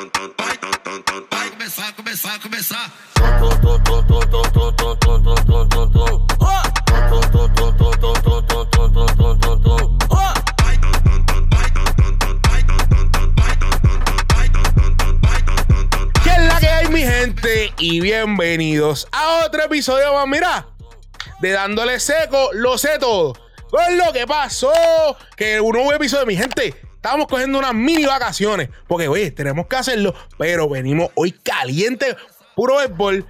¿Qué es la que hay, mi gente? Y bienvenidos a otro episodio más. Mira, de Dándole Seco, lo sé todo. Con lo que pasó, que un nuevo episodio, mi gente. Estamos cogiendo unas mini vacaciones. Porque, oye, tenemos que hacerlo. Pero venimos hoy caliente, puro béisbol.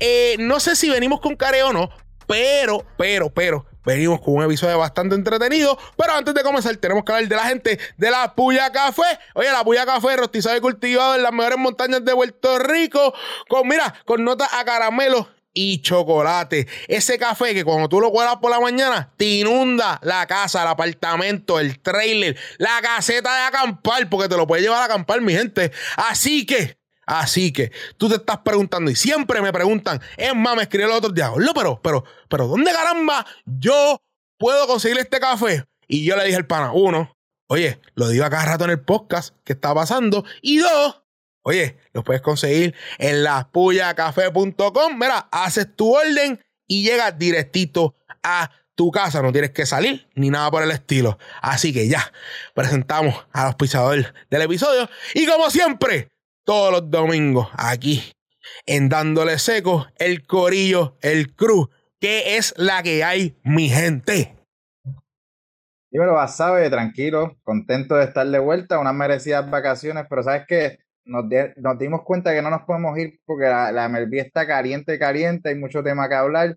Eh, no sé si venimos con careo o no. Pero, pero, pero, venimos con un episodio bastante entretenido. Pero antes de comenzar, tenemos que hablar de la gente de la Puya Café. Oye, la Puya Café, rostizado y cultivado en las mejores montañas de Puerto Rico. Con, mira, con notas a caramelo y chocolate. Ese café que cuando tú lo cuelas por la mañana, te inunda la casa, el apartamento, el trailer, la caseta de acampar, porque te lo puedes llevar a acampar, mi gente. Así que, así que, tú te estás preguntando, y siempre me preguntan, es más, me escribió el otro día, no, pero, pero, pero, ¿dónde caramba yo puedo conseguir este café? Y yo le dije al pana, uno, oye, lo digo acá rato en el podcast que está pasando, y dos, Oye, lo puedes conseguir en laspuyacafé.com. Mira, haces tu orden y llegas directito a tu casa. No tienes que salir ni nada por el estilo. Así que ya, presentamos a los pisadores del episodio. Y como siempre, todos los domingos aquí en Dándole Seco, el Corillo, el Cruz. que es la que hay, mi gente? Dímelo, sabe, tranquilo, contento de estar de vuelta, unas merecidas vacaciones, pero sabes que nos, nos, dimos cuenta que no nos podemos ir porque la, la MLB está caliente, caliente, hay mucho tema que hablar,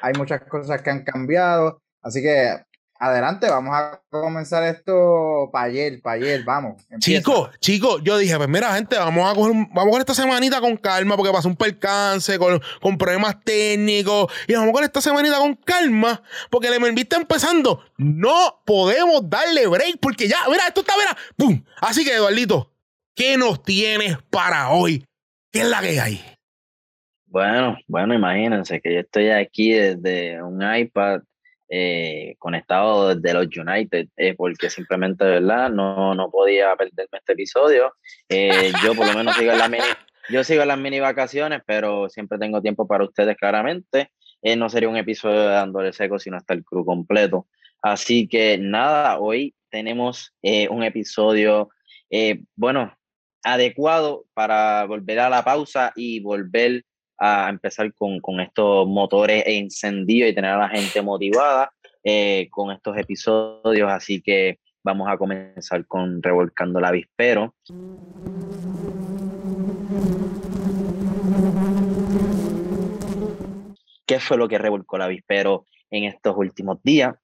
hay muchas cosas que han cambiado, así que adelante, vamos a comenzar esto para ayer, para ayer, vamos. Chicos, chicos, yo dije, pues mira, gente, vamos a coger, vamos esta semanita con calma porque pasó un percance, con, con problemas técnicos, y vamos a coger esta semanita con calma porque el MLB está empezando. No podemos darle break porque ya, mira, esto está, mira, ¡pum! Así que, Eduardito, ¿Qué nos tienes para hoy? ¿Qué es la que hay? Bueno, bueno, imagínense que yo estoy aquí desde un iPad eh, conectado desde los United, eh, porque simplemente, ¿verdad? No, no podía perderme este episodio. Eh, yo por lo menos sigo en las mini, yo sigo las mini vacaciones, pero siempre tengo tiempo para ustedes claramente. no sería un episodio de dándole seco, sino hasta el crew completo. Así que nada, hoy tenemos un episodio, bueno, adecuado para volver a la pausa y volver a empezar con, con estos motores encendidos y tener a la gente motivada eh, con estos episodios. Así que vamos a comenzar con Revolcando la Avispero. ¿Qué fue lo que revolcó la Avispero en estos últimos días?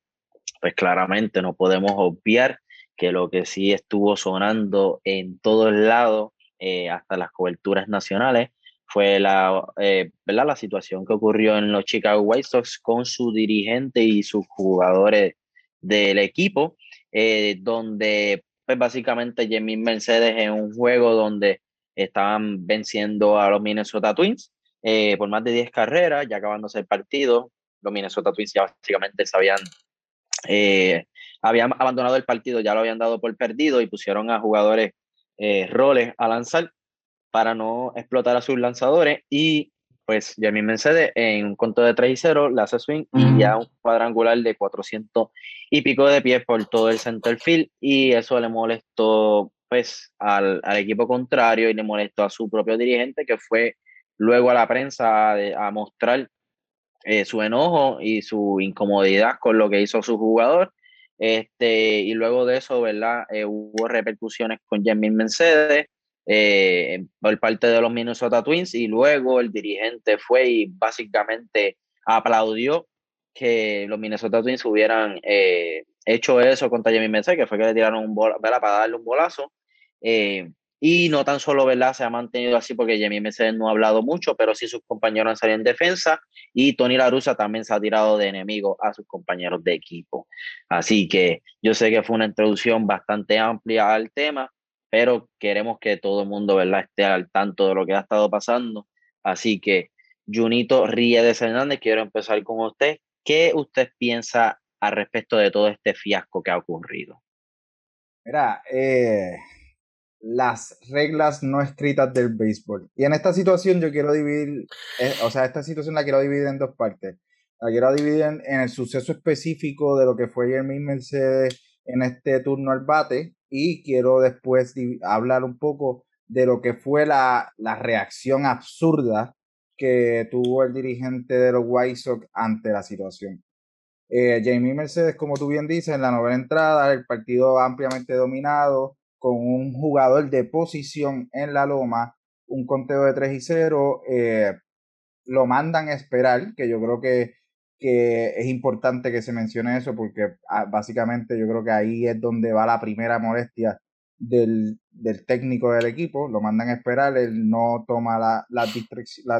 Pues claramente no podemos obviar que lo que sí estuvo sonando en todos lados, eh, hasta las coberturas nacionales, fue la, eh, ¿verdad? la situación que ocurrió en los Chicago White Sox con su dirigente y sus jugadores del equipo, eh, donde pues básicamente Jimmy Mercedes en un juego donde estaban venciendo a los Minnesota Twins por más de 10 carreras, ya acabándose el partido, los Minnesota Twins ya básicamente se habían habían abandonado el partido, ya lo habían dado por perdido y pusieron a jugadores eh, roles a lanzar para no explotar a sus lanzadores y pues Jamie Mercedes en un conto de 3 y 0 le hace swing y ya un cuadrangular de 400 y pico de pies por todo el center field y eso le molestó pues al, al equipo contrario y le molestó a su propio dirigente que fue luego a la prensa a, mostrar eh, su enojo y su incomodidad con lo que hizo su jugador este, y luego de eso, ¿verdad? Eh, hubo repercusiones con Jamie Mercedes eh, por parte de los Minnesota Twins y luego el dirigente fue y básicamente aplaudió que los Minnesota Twins hubieran eh, hecho eso contra Jamie Mercedes, que fue que le tiraron un bola, para darle un bolazo. Y no tan solo, ¿verdad? Se ha mantenido así porque Jamie Mercedes no ha hablado mucho, pero sí sus compañeros han salido en defensa y Tony La Russa también se ha tirado de enemigo a sus compañeros de equipo. Así que yo sé que fue una introducción bastante amplia al tema, pero queremos que todo el mundo, ¿verdad?, esté al tanto de lo que ha estado pasando. Así que, Junito Riedes Hernández, quiero empezar con usted. ¿Qué usted piensa al respecto de todo este fiasco que ha ocurrido? Mira, eh las reglas no escritas del béisbol. Y en esta situación yo quiero dividir, eh, o sea, esta situación la quiero dividir en dos partes. La quiero dividir en, el suceso específico de lo que fue Jeremy Mercedes en este turno al bate y quiero después hablar un poco de lo que fue la, la reacción absurda que tuvo el dirigente de los White Sox ante la situación. Eh, Jamie Mercedes, como tú bien dices, en la novena entrada, el partido ampliamente dominado, con un jugador de posición en la loma, un conteo de 3 y 0, eh, lo mandan a esperar, que yo creo que, que es importante que se mencione eso, porque ah, básicamente yo creo que ahí es donde va la primera molestia del, del técnico del equipo, lo mandan a esperar, él no toma la, las,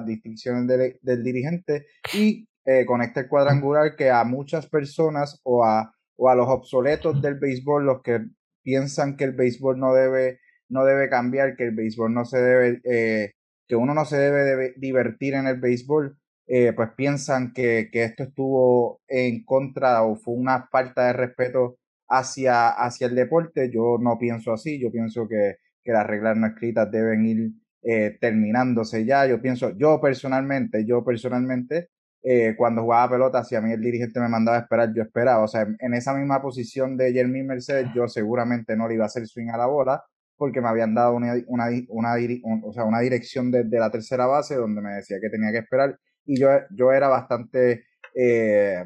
distinciones del, del dirigente y eh, conecta el cuadrangular que a muchas personas o a, o a los obsoletos del béisbol, los que piensan que el béisbol no debe, no debe cambiar, que el béisbol no se debe, eh, que uno no se debe, divertir en el béisbol, eh, pues piensan que, que, esto estuvo en contra o fue una falta de respeto hacia, hacia el deporte. Yo no pienso así, yo pienso que, que las reglas no escritas deben ir eh, terminándose ya. Yo pienso, yo personalmente, yo personalmente, eh, cuando jugaba pelota, si a mí el dirigente me mandaba esperar, yo esperaba. O sea, en, esa misma posición de Jeremy Mercedes, yo seguramente no le iba a hacer swing a la bola porque me habían dado una, una, una, o sea, una dirección desde la tercera base donde me decía que tenía que esperar y yo, yo era bastante, eh,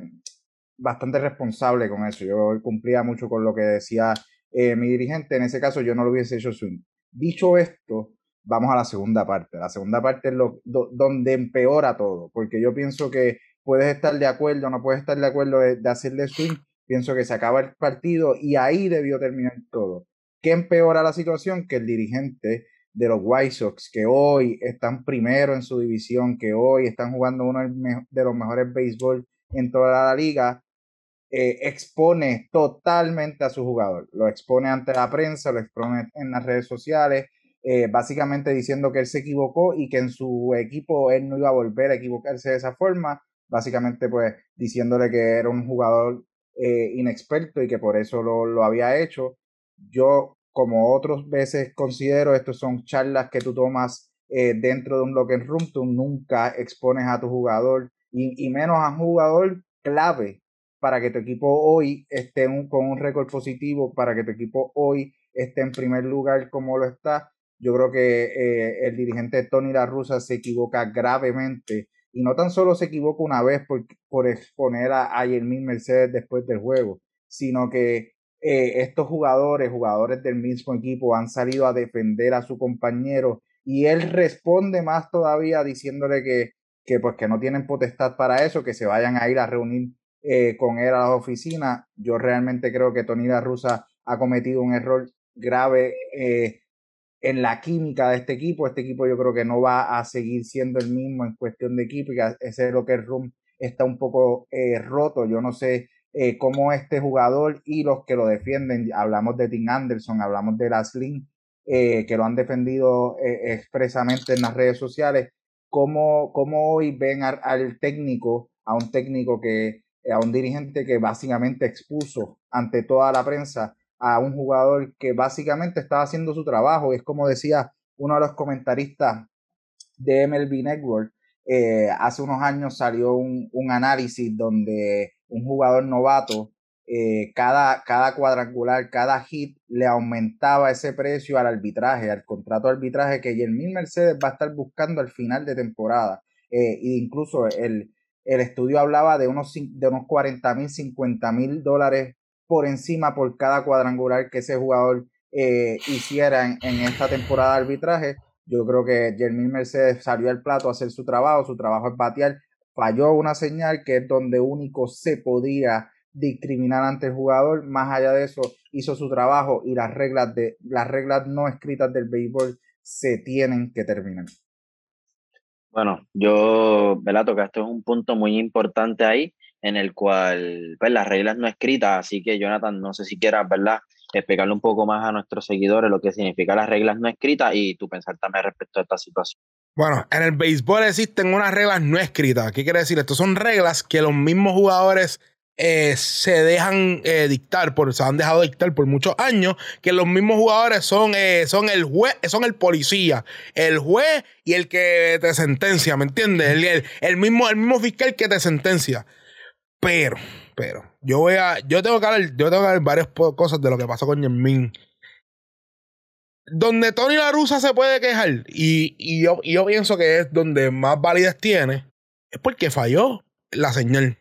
bastante responsable con eso. Yo cumplía mucho con lo que decía eh, mi dirigente. En ese caso, yo no lo hubiese hecho swing. Dicho esto, vamos a la segunda parte. La segunda parte es lo, donde empeora todo, porque yo pienso que puedes estar de acuerdo, no puedes estar de acuerdo de, hacerle swing, pienso que se acaba el partido y ahí debió terminar todo. ¿Qué empeora la situación? Que el dirigente de los White Sox, que hoy están primero en su división, que hoy están jugando uno de los mejores béisbol en toda la liga, eh, expone totalmente a su jugador. Lo expone ante la prensa, lo expone en las redes sociales, eh, básicamente diciendo que él se equivocó y que en su equipo él no iba a volver a equivocarse de esa forma, básicamente pues diciéndole que era un jugador eh, inexperto y que por eso lo, lo, había hecho. Yo, como otras veces considero, estos son charlas que tú tomas eh, dentro de un locker room, tú nunca expones a tu jugador y, y menos a un jugador clave para que tu equipo hoy esté con un récord positivo, para que tu equipo hoy esté en primer lugar como lo está, yo creo que eh, el dirigente Tony La Russa se equivoca gravemente y no tan solo se equivoca una vez por, por exponer a, a Mercedes después del juego, sino que eh, estos jugadores, jugadores del mismo equipo, han salido a defender a su compañero y él responde más todavía diciéndole que, que, pues, que no tienen potestad para eso, que se vayan a ir a reunir eh, con él a la oficina. Yo realmente creo que Tony La Russa ha cometido un error grave en la química de este equipo. Este equipo yo creo que no va a seguir siendo el mismo en cuestión de equipo y ese el room está un poco eh, roto. Yo no sé eh, cómo este jugador y los que lo defienden, hablamos de Tim Anderson, hablamos de Laslin, eh, que lo han defendido expresamente en las redes sociales, cómo, cómo hoy ven al técnico, a un técnico que, a un dirigente que básicamente expuso ante toda la prensa a un jugador que básicamente estaba haciendo su trabajo. Es como decía uno de los comentaristas de MLB Network, eh, hace unos años salió un, análisis donde un jugador novato, eh, cada, cada cuadrangular, cada hit le aumentaba ese precio al arbitraje, al contrato de arbitraje que Jermín Mercedes va a estar buscando al final de temporada. Eh, incluso el, el estudio hablaba de unos, de unos 40 mil, 50 mil dólares por encima por cada cuadrangular que ese jugador eh, hiciera en, esta temporada de arbitraje. Yo creo que Jermín Mercedes salió al plato a hacer su trabajo, su trabajo es batear, falló una señal que es donde único se podía discriminar ante el jugador, más allá de eso hizo su trabajo y las reglas de las reglas no escritas del béisbol se tienen que terminar. Bueno, yo, ¿verdad? Tocaste un punto muy importante ahí en el cual pues, las reglas no escritas, así que Jonathan, no sé si quieras, ¿verdad? Explicarle un poco más a nuestros seguidores lo que significa las reglas no escritas y tu pensar también respecto a esta situación. Bueno, en el béisbol existen unas reglas no escritas. ¿Qué quiere decir? Esto son reglas que los mismos jugadores eh, se dejan eh, dictar, por, se han dejado dictar por muchos años, que los mismos jugadores son, eh, son el juez, son el policía, el juez y el que te sentencia, ¿me entiendes? El, el, mismo, el mismo fiscal que te sentencia. Pero, pero, yo voy a, yo tengo que hablar, yo tengo que hablar varias cosas de lo que pasó con Yermin. Donde Tony La Russa se puede quejar, y, y, yo, y yo pienso que es donde más validez tiene, es porque falló la señal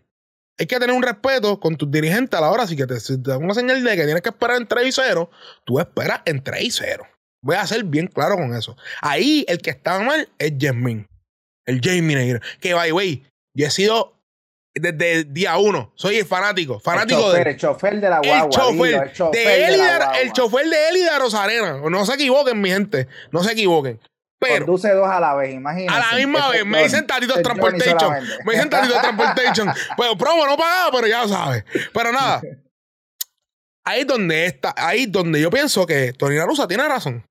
hay que tener un respeto con tus dirigentes a la hora. Si que te, dan una señal de que tienes que esperar en 3 y 0, tú esperas en 3 y 0. Voy a ser bien claro con eso. Ahí el que está mal es Jasmine. El Jamie Negro. Que, by the way, yo he sido desde el día uno. Soy el fanático. Fanático el chofer, de. El chofer de la guagua. El chofer, el chofer de, Elida, el chofer de Elida Rosarena. No se equivoquen, mi gente. No se equivoquen. Pero, Conduce dos a la vez, imagínate. A la misma vez, me dicen Tatito Transportation. Me dicen Tatito Transportation. Pues promo no pagaba, pero ya lo sabes. Pero nada. Ahí es donde está, ahí donde yo pienso que Tony Larusa tiene razón.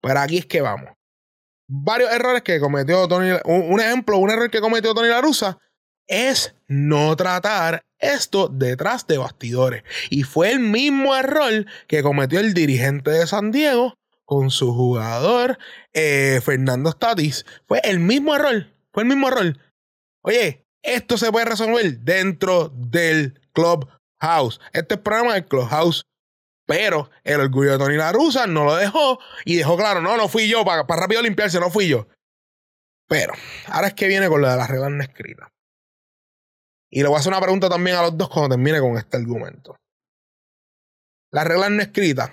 Pero aquí es que vamos. Varios errores que cometió Tony. Un, un ejemplo, un error que cometió Tony Larusa es no tratar esto detrás de bastidores. Y fue el mismo error que cometió el dirigente de San Diego con su jugador eh, Fernando Statis. Fue el mismo error. Fue el mismo error. Oye, esto se puede resolver dentro del Clubhouse. Este es el programa del Clubhouse. Pero el orgullo de Tony La Russa no lo dejó y dejó claro, no, no fui yo, para, para rápido limpiarse, no fui yo. Pero ahora es que viene con lo de las reglas no escritas. Y le voy a hacer una pregunta también a los dos cuando termine con este argumento. Las reglas no escritas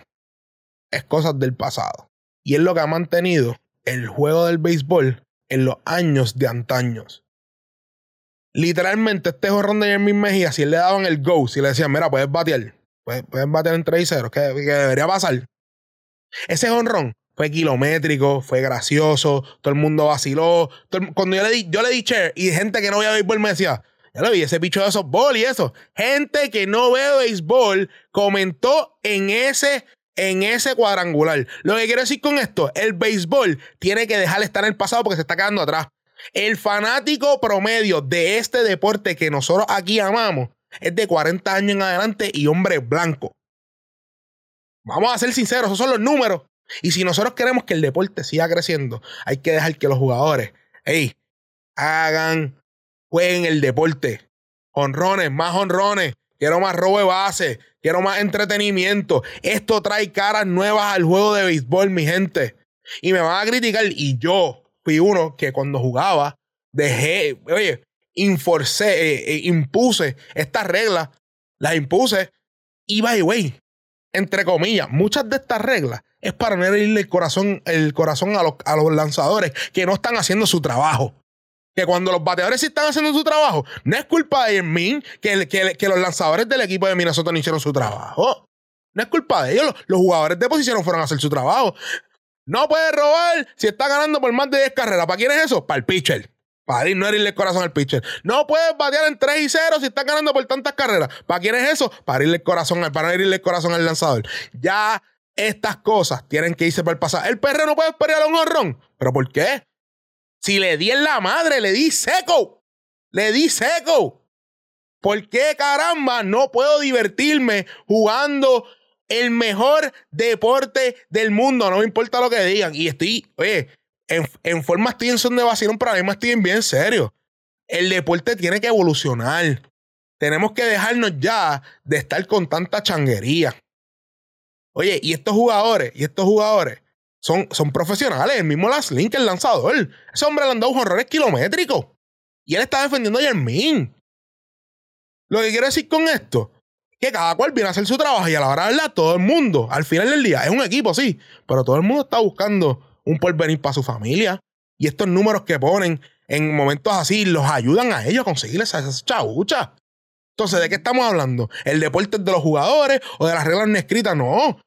es cosas del pasado. Y es lo que ha mantenido el juego del béisbol en los años de antaños. Literalmente, este jorrón de Jeremy Mejía, si él le daban el go, si le decían, mira, puedes batear, puedes, batear en 3 y 0, que, debería pasar. Ese honrón fue kilométrico, fue gracioso, todo el mundo vaciló. cuando yo le di, yo le di y gente que no veía béisbol me decía, ya lo vi, ese bicho de softball y eso. Gente que no ve béisbol comentó en ese en ese cuadrangular. Lo que quiero decir con esto, el béisbol tiene que dejar de estar en el pasado porque se está quedando atrás. El fanático promedio de este deporte que nosotros aquí amamos es de 40 años en adelante y hombre blanco. Vamos a ser sinceros, esos son los números. Y si nosotros queremos que el deporte siga creciendo, hay que dejar que los jugadores, hey, hagan, jueguen el deporte. Honrones, más honrones. Quiero más robo de base. Quiero más entretenimiento. Esto trae caras nuevas al juego de béisbol, mi gente. Y me van a criticar. Y yo fui uno que cuando jugaba, dejé, oye, eh, eh, impuse estas reglas. Las impuse. Y by way, entre comillas, muchas de estas reglas es para no herirle el corazón, el corazón a los, a los lanzadores que no están haciendo su trabajo que cuando los bateadores sí están haciendo su trabajo, no es culpa de Yermin que, que, los lanzadores del equipo de Minnesota no hicieron su trabajo. No es culpa de ellos. Los, jugadores de posición fueron a hacer su trabajo. No puede robar si está ganando por más de 10 carreras. ¿Para quién es eso? Para el pitcher. Para ir, no herirle el corazón al pitcher. No puedes batear en 3 y 0 si está ganando por tantas carreras. ¿Para quién es eso? Para irle corazón, para no herirle el corazón al lanzador. Ya estas cosas tienen que irse para el pasado. El perro no puede esperar a un honrón. ¿Pero por qué? Si le di en la madre, le di seco. Le di seco. ¿Por qué caramba no puedo divertirme jugando el mejor deporte del mundo? No me importa lo que digan. Y estoy, oye, en, en forma estoy en son de pero mí me estoy en bien serio. El deporte tiene que evolucionar. Tenemos que dejarnos ya de estar con tanta changuería. Oye, y estos jugadores, y estos jugadores, son, son profesionales. El mismo Las Link, el lanzador. Ese hombre le han dado horrores kilométricos. Y él está defendiendo a Yermin. Lo que quiero decir con esto que cada cual viene a hacer su trabajo y a la hora de verdad, todo el mundo, al final del día, es un equipo, sí, pero todo el mundo está buscando un porvenir para su familia. Y estos números que ponen en momentos así los ayudan a ellos a conseguir esas chauchas. Entonces, ¿de qué estamos hablando? ¿El deporte de los jugadores o de las reglas no escritas? No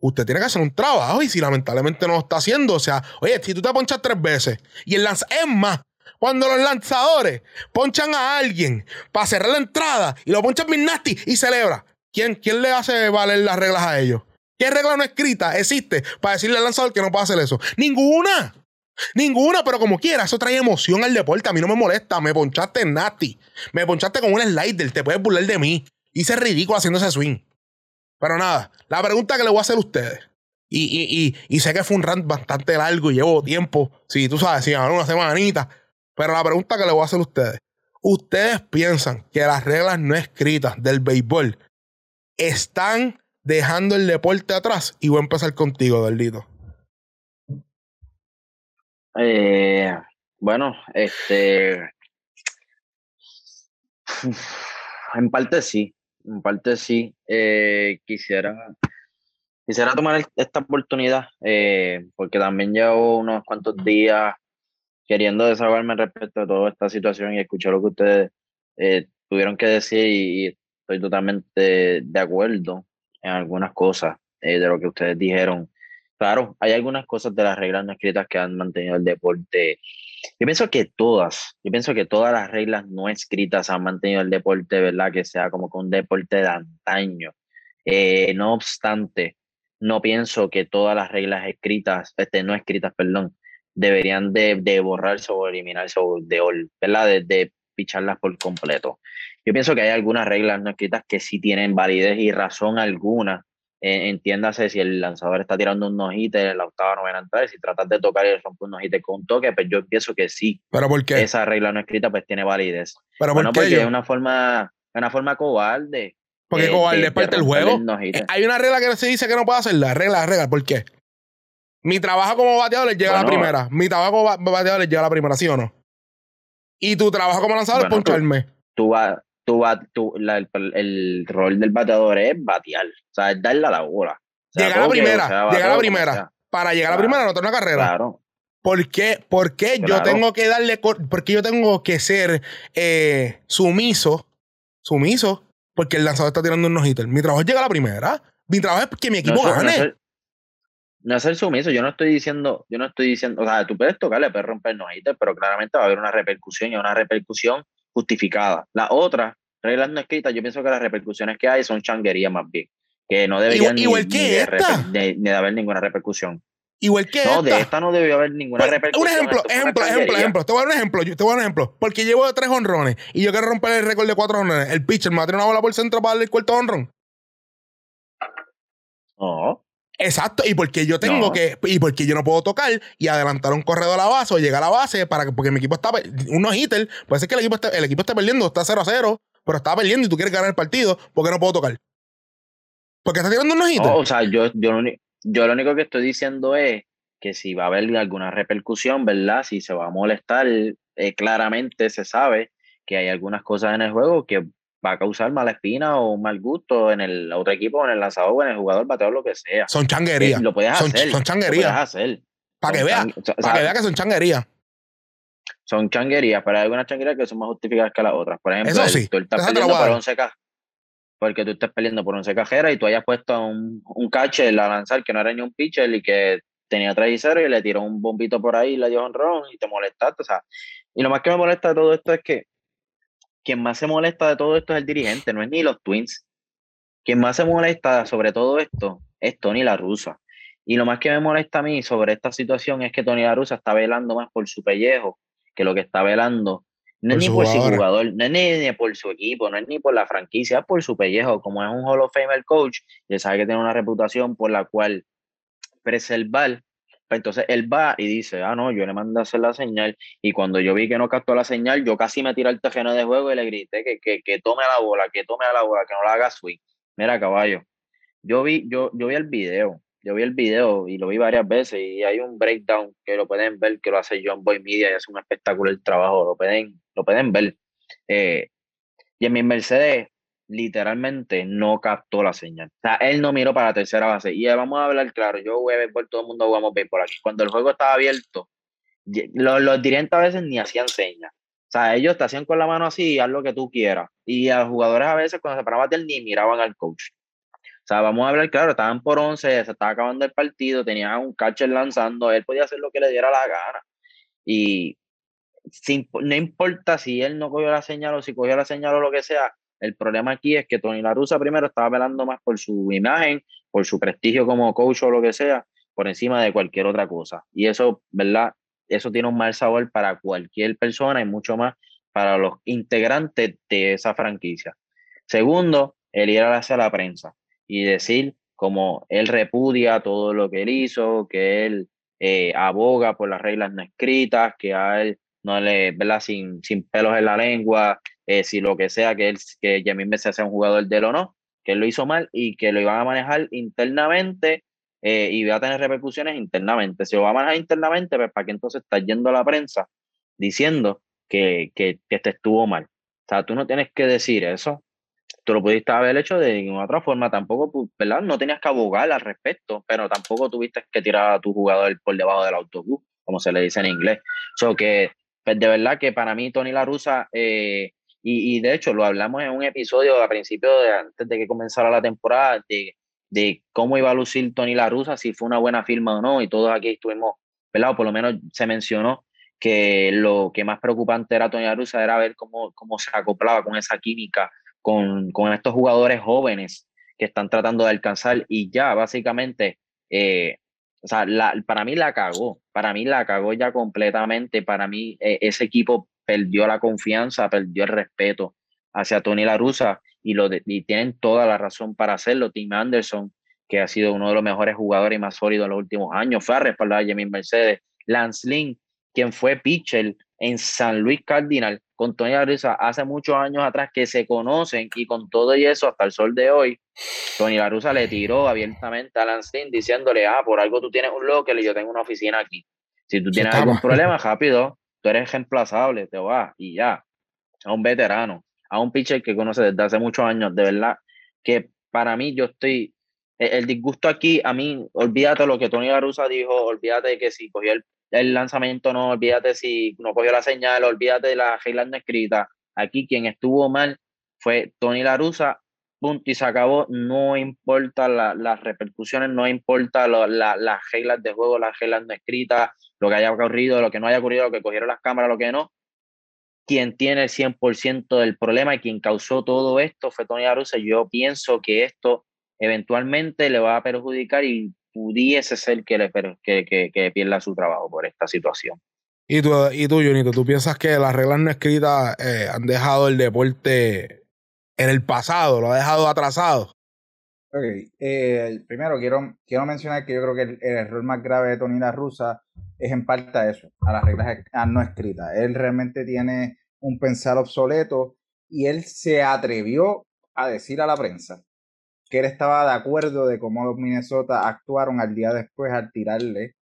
usted tiene que hacer un trabajo y si lamentablemente no lo está haciendo, o sea, oye, si tú te ponchas tres veces y el lanza, es más, cuando los lanzadores ponchan a alguien para cerrar la entrada y lo ponchan bien nasty y celebra, ¿quién, ¿quién le hace valer las reglas a ellos? ¿Qué regla no escrita existe para decirle al lanzador que no puede hacer eso? Ninguna. Ninguna, pero como quiera, eso trae emoción al deporte. A mí no me molesta. Me ponchaste nasty. Me ponchaste con un slider. Te puedes burlar de mí. Hice ridículo haciendo ese swing. Pero nada, la pregunta que le voy a hacer a ustedes. Y, y, y, sé que fue un rant bastante largo y llevo tiempo. Si tú sabes, si una semanita. Pero la pregunta que le voy a hacer a ustedes. ¿Ustedes piensan que las reglas no escritas del béisbol están dejando el deporte atrás? Y voy a empezar contigo, Delito. Eh, bueno, este. En parte sí, en parte sí. Eh, quisiera, quisiera tomar esta oportunidad, eh, porque también llevo unos cuantos días queriendo desahogarme respecto a toda esta situación y escuchar lo que ustedes eh, tuvieron que decir y, estoy totalmente de acuerdo en algunas cosas de lo que ustedes dijeron Claro, hay algunas cosas de las reglas no escritas que han mantenido el deporte. Yo pienso que todas, yo pienso que todas las reglas no escritas han mantenido el deporte, ¿verdad? Que sea como que un deporte de antaño. Eh, no obstante, no pienso que todas las reglas escritas, este, no escritas, perdón, deberían de, de borrarse o eliminarse o de, ¿verdad? De, de picharlas por completo. Yo pienso que hay algunas reglas no escritas que sí tienen validez y razón alguna eh, entiéndase si el lanzador está tirando un nojite en la octava novena entrada, si tratas de tocar y romper un nojite con un toque, pues yo pienso que sí. ¿Pero por qué? Esa regla no escrita pues tiene validez. ¿Pero bueno, por qué porque es una forma, una forma cobarde. Porque de- cobarde de- es parte de del juego. Eh, Hay una regla que se dice que no puede hacer. La regla, la regla. ¿Por qué? Mi trabajo como bateador les llega a la primera. Mi trabajo como ba- bateador les llega a la primera, ¿sí o no? Y tu trabajo como lanzador es Bueno, tú- poncharme. Tú tú vas, tú, la- el, el rol del bateador es batear, o sea, es darle a la bola. O sea, Llegar a la primera, o sea, llegar a la primera. sea. Para llegar a la primera, anotar una carrera. Claro. ¿Por qué, por qué yo tengo que darle, cor- por qué yo tengo que ser eh, sumiso, sumiso, porque el lanzador está tirando un no-hitter? Mi trabajo es llegar a la primera. Mi trabajo es que mi equipo no, gane. No ser, no ser sumiso, yo no estoy diciendo, yo no estoy diciendo, o sea, tú puedes tocarle, puedes romper nojite, pero claramente va a haber una repercusión y una repercusión justificada. Las otras reglas no escritas, yo pienso que las repercusiones que hay son changuerías más bien, que no deberían Igual- igual ni, que ni de, esta. de- ni de haber ninguna repercusión. Igual que No, esta. de esta no debió haber ninguna Pues, repercusión. un ejemplo, ejemplo, ejemplo, changuería. ejemplo. Te voy a dar un ejemplo. yo- Te voy a dar un ejemplo. Porque llevo tres honrones y yo quiero romper el récord de cuatro honrones. El pitcher me va a tirar una bola por el centro para darle el cuarto honrón. No, Exacto. Y porque yo tengo No. que. Y porque yo no puedo tocar y adelantar un corredor a la base o llegar a la base para que, porque mi equipo está. Unos hitter. Puede ser que el equipo esté, el equipo esté perdiendo, está 0 a 0, pero está perdiendo y tú quieres ganar el partido. porque no puedo tocar? Porque está tirando unos hitter. no, o sea, yo, yo, lo, uni- yo lo único que estoy diciendo es que si va a haber alguna repercusión, ¿verdad? Si se va a molestar, eh, claramente se sabe que hay algunas cosas en el juego que va a causar mala espina o un mal gusto en el otro equipo, en el lanzador o en el jugador, bateador, lo que sea. son changuerías. Eh, lo puedes son, hacer. son Lo changuerías. puedes hacer. Para que Son vea. chan- o sea, Para que vea que son changuerías. Son changuerías, pero hay algunas changuerías que son más justificadas que las otras. Por ejemplo, Eso el- sí, tú estás a por dar. 11 cajas. Porque tú estás perdiendo por 11 cajeras y tú hayas puesto un, un catcher a lanzar que no era ni un pitcher y que tenía 3 y 0 y le tiró un bombito por ahí y le dio un ron y te molestaste. O sea, y lo más que me molesta de todo esto es que quien más se molesta de todo esto es el dirigente, no es ni los Twins. Quien más se molesta sobre todo esto es Tony La Russa. Y lo más que me molesta a mí sobre esta situación es que Tony La Russa está velando más por su pellejo que lo que está velando. No Por es ni por su jugador, no es ni, ni por su equipo, no es ni por la franquicia, es por su pellejo. Como es un Hall of Famer coach, y él sabe que tiene una reputación por la cual preservar. Pues entonces él va y dice, ah, no, yo le mandé a hacer la señal. Y cuando yo vi que no captó la señal, yo casi me tiré al terreno de juego y le grité que, que, que tome la bola, que tome la bola, que no la haga swing. Mira, caballo, yo vi, yo, yo vi el video, yo vi el video y lo vi varias veces y hay un breakdown que lo pueden ver, que lo hace John Boy Media y hace un espectacular trabajo, lo pueden, lo pueden ver. Eh, y en mi Mercedes literalmente no captó la señal. O sea, él no miró para la tercera base. Y vamos a hablar claro, yo jugué béisbol, todo el mundo jugamos béisbol aquí. Cuando el juego estaba abierto, los, los dirigentes a veces ni hacían señas. O sea, ellos te hacían con la mano así, haz lo que tú quieras. Y a los jugadores a veces cuando se paraban a bater ni miraban al coach. Sea, vamos a hablar claro, estaban por 11, se estaba acabando el partido, tenían un catcher lanzando, él podía hacer lo que le diera la gana. Y sin- no importa si él no cogió la señal o si cogió la señal o lo que sea, el problema aquí es que Tony La Russa primero estaba velando más por su imagen, por su prestigio como coach o lo que sea, por encima de cualquier otra cosa. Y eso, ¿verdad? eso tiene un mal sabor para cualquier persona y mucho más para los integrantes de esa franquicia. Segundo, el ir hacia la prensa y decir como él repudia todo lo que él hizo, que él eh, aboga por las reglas no escritas, que a él no le, ¿verdad? Sin, sin pelos en la lengua, eh, si lo que sea, que él, que Jamin se sea un jugador de él o no, que él lo hizo mal y que lo iban a manejar internamente eh, y va a tener repercusiones internamente. Si lo va a manejar internamente, pues para qué entonces está yendo a la prensa diciendo que, que, que este estuvo mal. O sea, tú no tienes que decir eso. Tú lo pudiste haber hecho de otra forma, tampoco, ¿verdad? No tenías que abogar al respecto, pero tampoco tuviste que tirar a tu jugador por debajo del autobús, como se le dice en inglés. So que, pues, de verdad que para mí Tony La Russa, eh, y, y, de hecho lo hablamos en un episodio a principio de antes de que comenzara la temporada, de, de cómo iba a lucir Tony La Russa, si fue una buena firma o no, y todos aquí estuvimos, ¿verdad? por lo menos se mencionó que lo que más preocupante era Tony La Russa era ver cómo, cómo se acoplaba con esa química con, estos jugadores jóvenes que están tratando de alcanzar y ya básicamente, eh, o sea, para mí la cagó, para mí la cagó ya completamente, para mí eh, ese equipo perdió la confianza, perdió el respeto hacia Tony La Russa y, lo y tienen toda la razón para hacerlo. Tim Anderson, que ha sido uno de los mejores jugadores y más sólidos en los últimos años, fue a respaldar a Jamin Mercedes. Lance Lynn, quien fue pitcher en San Luis Cardinal con Tony La hace muchos años atrás que se conocen y con todo y eso hasta el sol de hoy, Tony La le tiró abiertamente a Lynn diciéndole, ah, por algo tú tienes un local y yo tengo una oficina aquí. Si tú tienes algún problema, rápido, tú eres reemplazable, te vas y ya. A un veterano, a un pitcher que conoce desde hace muchos años, de verdad, que para mí yo estoy, el, disgusto aquí, a mí, olvídate lo que Tony Garusa dijo, olvídate que si cogió el, el, lanzamiento, no, olvídate si no cogió la señal, olvídate de la regla no escrita. Aquí quien estuvo mal fue Tony Larusa, punto y se acabó. No importa las repercusiones, no importa las reglas de juego, las reglas no escritas, lo que haya ocurrido, lo que no haya ocurrido, lo que cogieron las cámaras, lo que no. Quien tiene el 100% del problema y quien causó todo esto fue Tony Arusa. Yo pienso que esto eventualmente le va a perjudicar y pudiese ser que, le, que, que, que pierda su trabajo por esta situación. ¿Y tú, y tú, Junito, tú piensas que las reglas no escritas eh, han dejado el deporte en el pasado, lo ha dejado atrasado? Ok, eh, primero quiero, quiero mencionar que yo creo que el, error más grave de Tony La Rusa es en parte a eso, a las reglas no escritas. Él realmente tiene un pensar obsoleto y él se atrevió a decir a la prensa que él estaba de acuerdo de cómo los Minnesota actuaron al día después al tirarle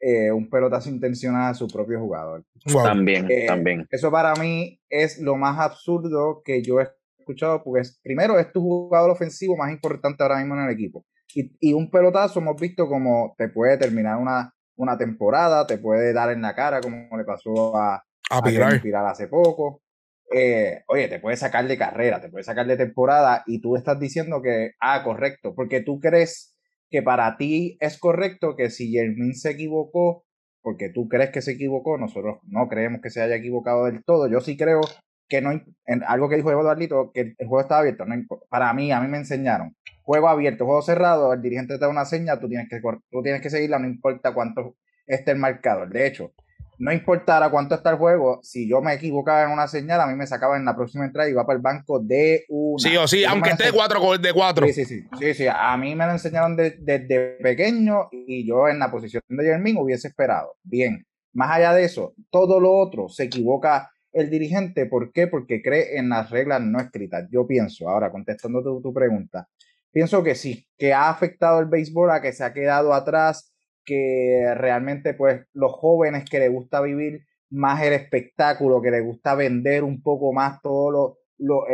eh, un pelotazo intencional a su propio jugador. También, eh, también. Eso para mí es lo más absurdo que yo he escuchado, porque primero es tu jugador ofensivo más importante ahora mismo en el equipo. Y, y un pelotazo hemos visto como te puede terminar una, una temporada, te puede dar en la cara, como le pasó a, a, Pilar. hace poco. Eh, oye, te puede sacar de carrera, te puede sacar de temporada y tú estás diciendo que, ah, correcto, porque tú crees que para ti es correcto que si Jermin se equivocó, porque tú crees que se equivocó, nosotros no creemos que se haya equivocado del todo. Yo sí creo que no, en algo que dijo Eduardito, que el juego estaba abierto. Para mí, a mí me enseñaron, juego abierto, juego cerrado, el dirigente te da una seña, tú tienes que, tú tienes que seguirla, no importa cuánto esté el marcador. De hecho, no importara cuánto está el juego, si yo me equivocaba en una señal, a mí me sacaba en la próxima entrada y iba para el banco de una. Sí o sí, aunque esté cuatro de cuatro. Sí, sí, sí, sí, sí. A mí me lo enseñaron desde pequeño y yo en la posición de Jermín hubiese esperado. Bien, más allá de eso, todo lo otro se equivoca el dirigente. ¿Por qué? Porque cree en las reglas no escritas. Yo pienso, ahora contestando tu, pregunta, pienso que sí, que ha afectado el béisbol a que se ha quedado atrás, que realmente pues los jóvenes que les gusta vivir más el espectáculo, que les gusta vender un poco más todo lo, lo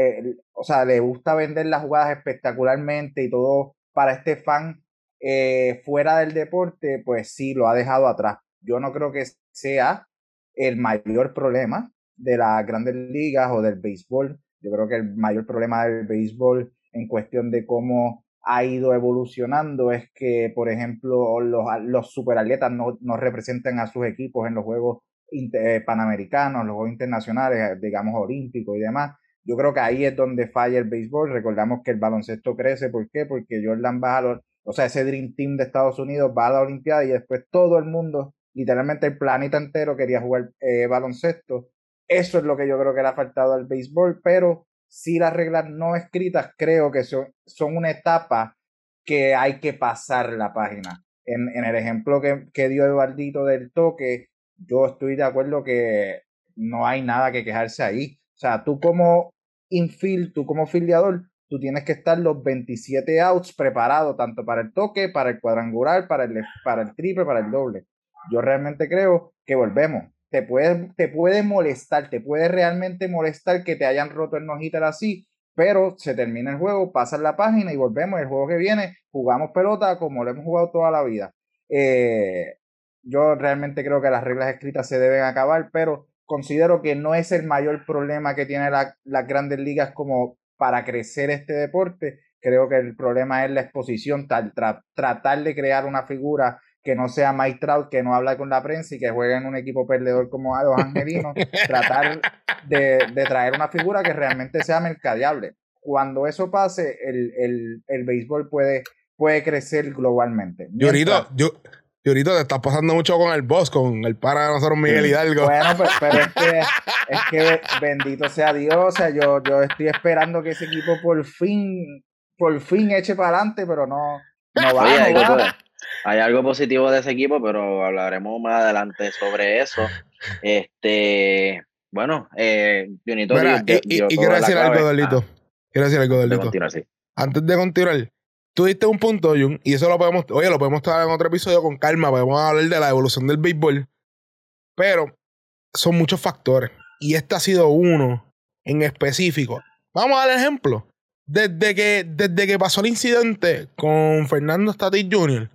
o sea, le gusta vender las jugadas espectacularmente y todo para este fan eh, fuera del deporte, pues sí, lo ha dejado atrás. Yo no creo que sea el mayor problema, de las grandes ligas o del béisbol. Yo creo que el mayor problema del béisbol en cuestión de cómo ha ido evolucionando es que, por ejemplo, los, los superatletas no, representan a sus equipos en los Juegos eh, Panamericanos, los Juegos Internacionales, digamos, olímpicos y demás. Yo creo que ahí es donde falla el béisbol. Recordamos que el baloncesto crece. ¿Por qué? Porque Jordan va a o sea, ese Dream Team de Estados Unidos va a la Olimpiada y después todo el mundo literalmente el planeta entero quería jugar eh, baloncesto. Eso es lo que yo creo que le ha faltado al béisbol, pero si las reglas no escritas creo que son, son una etapa que hay que pasar la página. En, en el ejemplo que, que dio Eduardito del toque, yo estoy de acuerdo que no hay nada que quejarse ahí. O sea, tú como infield, tú como filiador, tú tienes que estar los 27 outs preparados tanto para el toque, para el cuadrangular, para el, para el triple, para el doble. Yo realmente creo que volvemos. Te puede, te puede molestar, te puede realmente molestar que te hayan roto el no así, pero se termina el juego, pasa la página y volvemos. El juego que viene, jugamos pelota como lo hemos jugado toda la vida. Eh, yo realmente creo que las reglas escritas se deben acabar, pero considero que no es el mayor problema que tiene las grandes ligas como para crecer este deporte. Creo que el problema es la exposición, tratar de crear una figura que no sea Mike Trout, que no habla con la prensa y que juegue en un equipo perdedor como los angelinos, tratar de, traer una figura que realmente sea mercadeable. Cuando eso pase, el, el, béisbol puede, puede crecer globalmente. yo, yo, y ahorita te estás pasando mucho con el boss, con el para de nosotros Miguel Hidalgo. Bueno, pues, pero es que, es que bendito sea Dios. O sea, yo, yo estoy esperando que ese equipo por fin, por fin eche para adelante, pero no, no va. hay, hay, algo, positivo de ese equipo, pero hablaremos más adelante sobre eso. Este, bueno, eh, Junito, y, quiero decir algo, Delito. Quiero decir algo. Antes de continuar, tú diste un punto, Jun, y eso lo podemos, oye, lo podemos traer en otro episodio con calma, podemos hablar de la evolución del béisbol, pero son muchos factores, y este ha sido uno en específico. Vamos a dar ejemplo. Desde que, desde que pasó el incidente con Fernando Statis Jr.,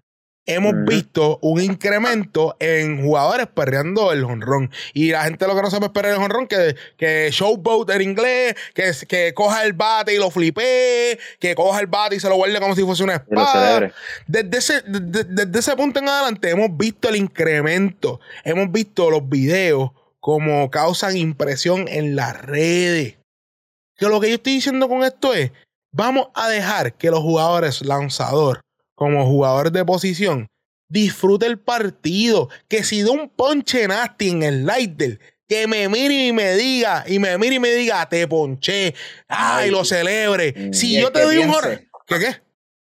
hemos visto un incremento en jugadores perreando el honrón. Y la gente lo que no sabe es perrear el honrón, que, que showboat en inglés, que, que coja el bate y lo flipee, que coja el bate y se lo guarde como si fuese una espada. Desde ese, desde ese punto en adelante hemos visto el incremento, hemos visto los videos como causan impresión en las redes. Que lo que yo estoy diciendo con esto es, vamos a dejar que los jugadores lanzador como jugador de posición, disfrute el partido. Que si de un ponche nasty en el Lighter, que me mire y me diga, y me mire y me diga, te ponché, ay, lo celebre. Si yo te doy un horror, ¿qué qué?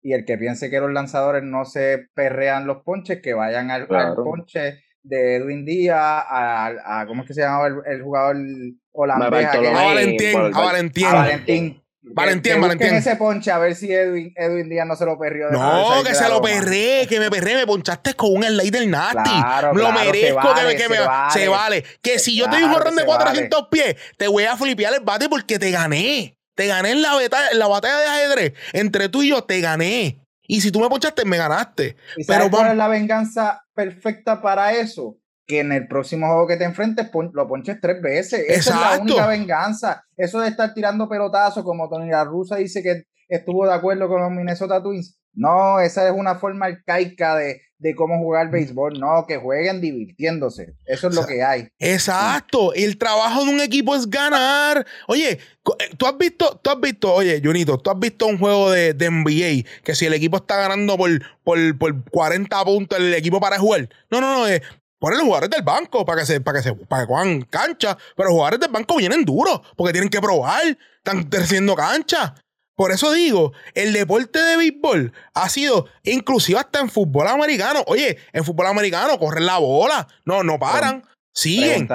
Y el que piense que los lanzadores no se perrean los ponches, que vayan al, ponche de Edwin Díaz, a, ¿cómo es que se llamaba el, jugador holandés? A Valentín, a Valentín. A Valentín Valentín, Valentín. ese ponche a ver si Edwin, Edwin Díaz no se lo perrió. no, que se lo perré, que me perré, me ponchaste con un del nasty. lo merezco, que, que me, se, vale. Que si yo te doy un jorrón de 400 pies, te voy a flipear el bate porque te gané. Te gané en la, en la batalla de ajedrez. Entre tú y yo, te gané. Y si tú me ponchaste, me ganaste. ¿Y Pero cuál es la venganza perfecta para eso? Que en el próximo juego que te enfrentes lo ponches tres veces. Esa es la única venganza. Eso de estar tirando pelotazos, como Tony La Rusa dice que estuvo de acuerdo con los Minnesota Twins. No, esa es una forma arcaica de, de cómo jugar béisbol. No, que jueguen divirtiéndose. Eso es lo que hay. Exacto. El trabajo de un equipo es ganar. Oye, eh, tú has visto, tú has visto, oye, Junito, tú has visto un juego de, de NBA que si el equipo está ganando por, por, por 40 puntos, el equipo para jugar. No, no, no. Eh, Ponen los jugadores del banco para que se, para que se, para que juegan cancha. Pero los jugadores del banco vienen duros porque tienen que probar. Están creciendo cancha. Por eso digo, el deporte de béisbol ha sido, inclusive hasta en fútbol americano. Oye, en fútbol americano corren la bola. No, no paran. Siguen.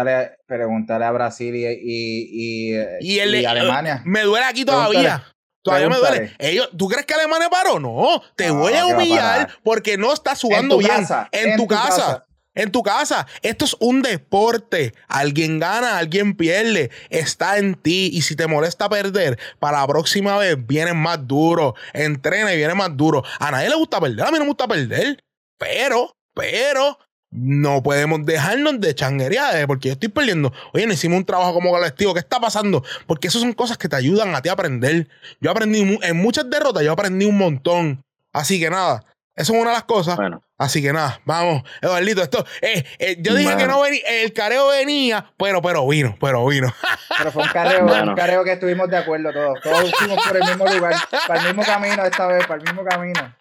Pregúntale, a Brasil y, y, y, Alemania. Me duele aquí todavía. Todavía me duele. Ellos, ¿Tú crees que Alemania paró? No. Te voy a humillar porque no estás jugando bien. en, tu, casa en tu casa. Esto es un deporte. Alguien gana, alguien pierde. Está en ti. Y si te molesta perder, para la próxima vez vienes más duro. Entrena y viene más duro. A nadie le gusta perder. A mí no me gusta perder. Pero, pero, no podemos dejarnos de changuería porque yo estoy perdiendo. Oye, no hicimos un trabajo como colectivo. ¿Qué está pasando? Porque eso son cosas que te ayudan a ti a aprender. Yo aprendí en muchas derrotas, yo aprendí un montón. Así que nada, eso es una de las cosas. Así que nada, vamos, Eduardito, esto, eh, eh, yo dije que no venía, el careo venía, pero, pero vino, pero vino. Pero fue un careo, un careo que estuvimos de acuerdo todos. Todos fuimos por el mismo lugar, para el mismo camino esta vez, para el mismo camino.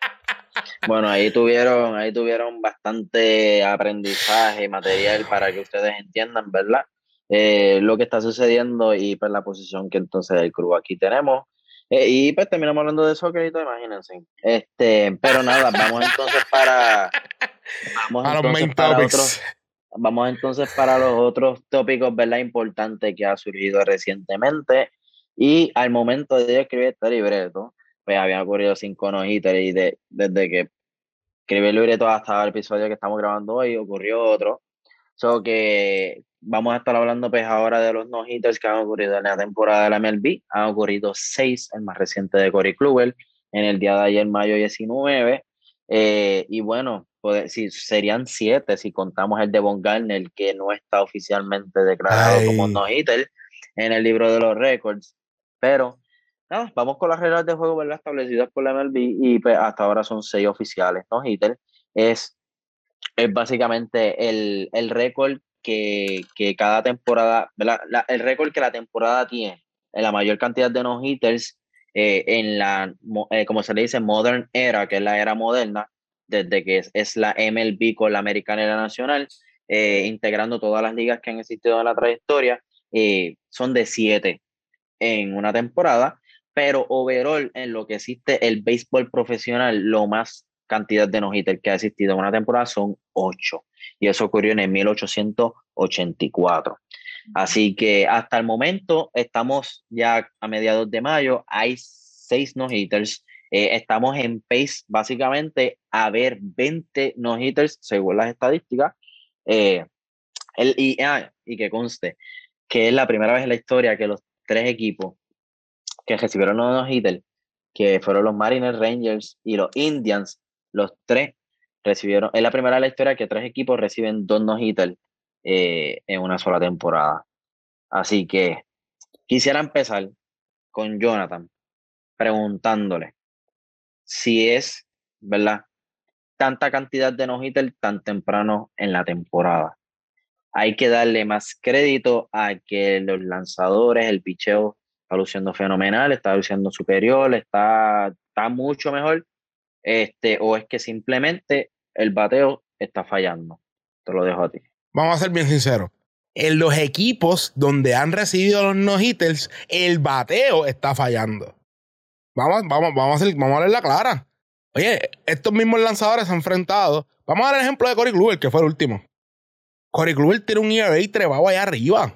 Bueno, ahí tuvieron, ahí tuvieron bastante aprendizaje, material para que ustedes entiendan, ¿verdad? Eh, lo que está sucediendo y pues la posición que entonces el club aquí tenemos. Eh, y pues terminamos hablando de soccer y todo, imagínense. Este, pero nada, vamos entonces para, vamos A entonces main para topics. otros, vamos entonces para los otros tópicos, ¿verdad? Importantes que ha surgido recientemente. Y al momento de escribir este libreto, pues habían ocurrido cinco no y de, desde que escribí el libreto hasta el episodio que estamos grabando hoy, ocurrió otro. So que vamos a estar hablando pues ahora de los no-hitters que han ocurrido en la temporada de la MLB. Han ocurrido seis, el más reciente de Corey Kluber, en el día de ayer, mayo 19. Eh, y bueno, pues, si, serían siete si contamos el de Von Garner, que no está oficialmente declarado como Ay. no-hitter en el libro de los récords. Pero nada, vamos con las reglas de juego ¿verdad? establecidas por la MLB y pues, hasta ahora son seis oficiales no-hitter. Es, es básicamente el, el récord que, cada temporada, el récord que la temporada tiene en la mayor cantidad de no-hitters eh, en la, eh, como se le dice, modern era, que es la era moderna, desde que es, la MLB con la americana y la nacional, eh, integrando todas las ligas que han existido en la trayectoria, son de siete en una temporada, pero overall en lo que existe el béisbol profesional, lo más cantidad de no-hitter que ha existido en una temporada son ocho, y eso ocurrió en el 1884. Así que hasta el momento estamos ya a mediados de mayo, hay seis no-hitters, eh, estamos en pace básicamente a ver 20 no-hitters según las estadísticas. Eh, ah, y que conste que es la primera vez en la historia que los tres equipos que recibieron no-hitters, que fueron los Mariners, Rangers y los Indians, los tres recibieron, es la primera en la historia que tres equipos reciben dos no-hitters eh, en una sola temporada. Así que quisiera empezar con Jonathan preguntándole si es, ¿verdad? Tanta cantidad de no-hitter tan temprano en la temporada. Hay que darle más crédito a que los lanzadores, el picheo está luciendo fenomenal, está luciendo superior, está, está mucho mejor, este, o es que simplemente el bateo está fallando. Te lo dejo a ti. Vamos a ser bien sinceros. En los equipos donde han recibido los no-hitters, el bateo está fallando. Vamos, vamos, vamos, a hacer, vamos a la clara. Oye, estos mismos lanzadores se han enfrentado. Vamos a dar el ejemplo de Corey Kluber, que fue el último. Corey Kluber tiene un ERA trepado allá arriba.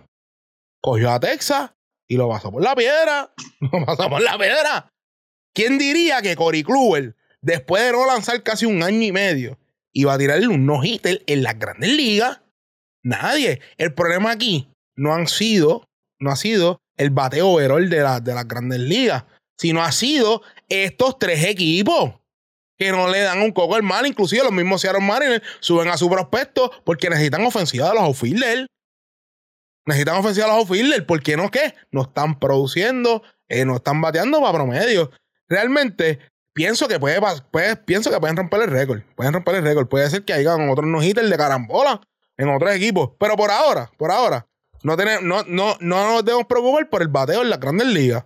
Cogió a Texas y lo pasó por la piedra. Lo pasó por la piedra. ¿Quién diría que Corey Kluber, después de no lanzar casi un año y medio, iba a tirarle un no-hitter en las grandes ligas? Nadie. El problema aquí no sido, no ha sido el bateo overall de, la- de las grandes ligas, sino ha sido estos tres equipos que no le dan un coco al mal. Inclusive los mismos Seattle Mariners suben a su prospecto porque necesitan ofensiva de los outfielders. Necesitan ofensiva de los outfielders. ¿Por qué no qué? No están produciendo, eh, no están bateando para promedio. Realmente, pienso que puede, puede- pienso que pueden romper el récord. Pueden romper el récord. Puede ser que hayan otros no hitters de carambola en otros equipos. Pero por ahora, por ahora, no, tenemos, no, no, no nos debemos preocupar por el bateo en las grandes ligas.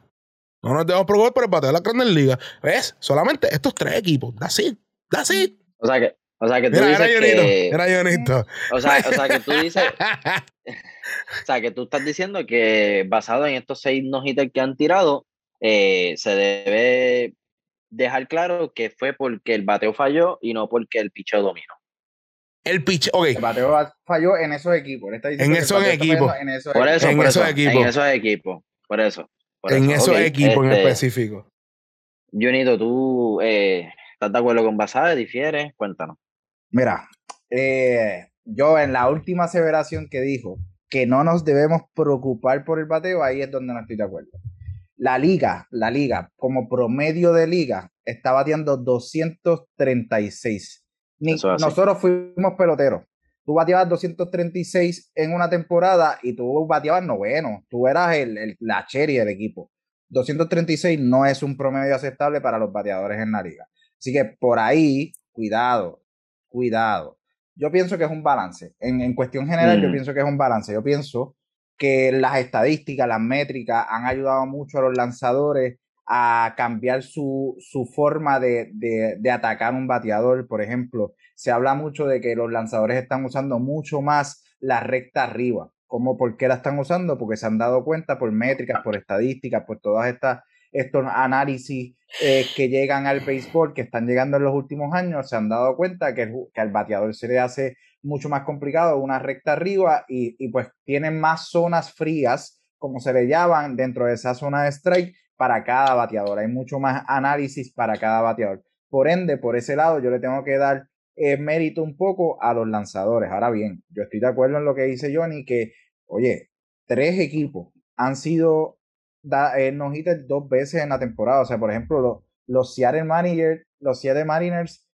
No nos debemos preocupar por el bateo en las grandes ligas. Es solamente estos tres equipos. That's it. That's it. O sea que, o sea que tú Mira, era dices Jonito. que, Era Jonito. o sea, o sea que tú dices, o sea que tú estás diciendo que basado en estos seis no hitters que han tirado, eh, se debe dejar claro que fue porque el bateo falló y no porque el picheo dominó. El pitch. Ok. El bateo falló en esos equipos. En esos equipos. En esos Por eso, En por esos eso, equipos. en esos equipos, por eso. por En eso. esos equipos en este, específico. Junito, ¿tú eh, estás de acuerdo con Basade? ¿Difieres? Cuéntanos. Mira, eh, yo en la última aseveración que dijo que no nos debemos preocupar por el bateo, ahí es donde no estoy de acuerdo. La liga, la liga, como promedio de liga, está bateando 236. Ni- Eso es así. nosotros fuimos peloteros. Tú bateabas 236 en una temporada y tú bateabas noveno. Tú eras el, el- la cherry del equipo. 236 no es un promedio aceptable para los bateadores en la liga. Así que por ahí, cuidado, cuidado. Yo pienso que es un balance. En, en cuestión general, yo Mm. pienso que es un balance. Yo pienso que las estadísticas, las métricas han ayudado mucho a los lanzadores a cambiar su, su forma de, de, de, atacar un bateador. Por ejemplo, se habla mucho de que los lanzadores están usando mucho más la recta arriba. ¿Cómo por qué la están usando? Porque se han dado cuenta por métricas, por estadísticas, por todas estas estos análisis eh, que llegan al béisbol, que están llegando en los últimos años, se han dado cuenta que, al bateador se le hace mucho más complicado una recta arriba y, y pues tienen más zonas frías, como se le llaman, dentro de esa zona de strike para cada bateador. Hay mucho más análisis para cada bateador. Por ende, por ese lado, yo le tengo que dar eh, mérito un poco a los lanzadores. Ahora bien, yo estoy de acuerdo en lo que dice Johnny, que, oye, tres equipos han sido da, eh, no dos veces en la temporada. O sea, por ejemplo, los, los Seattle Mariners, los Seattle Mariners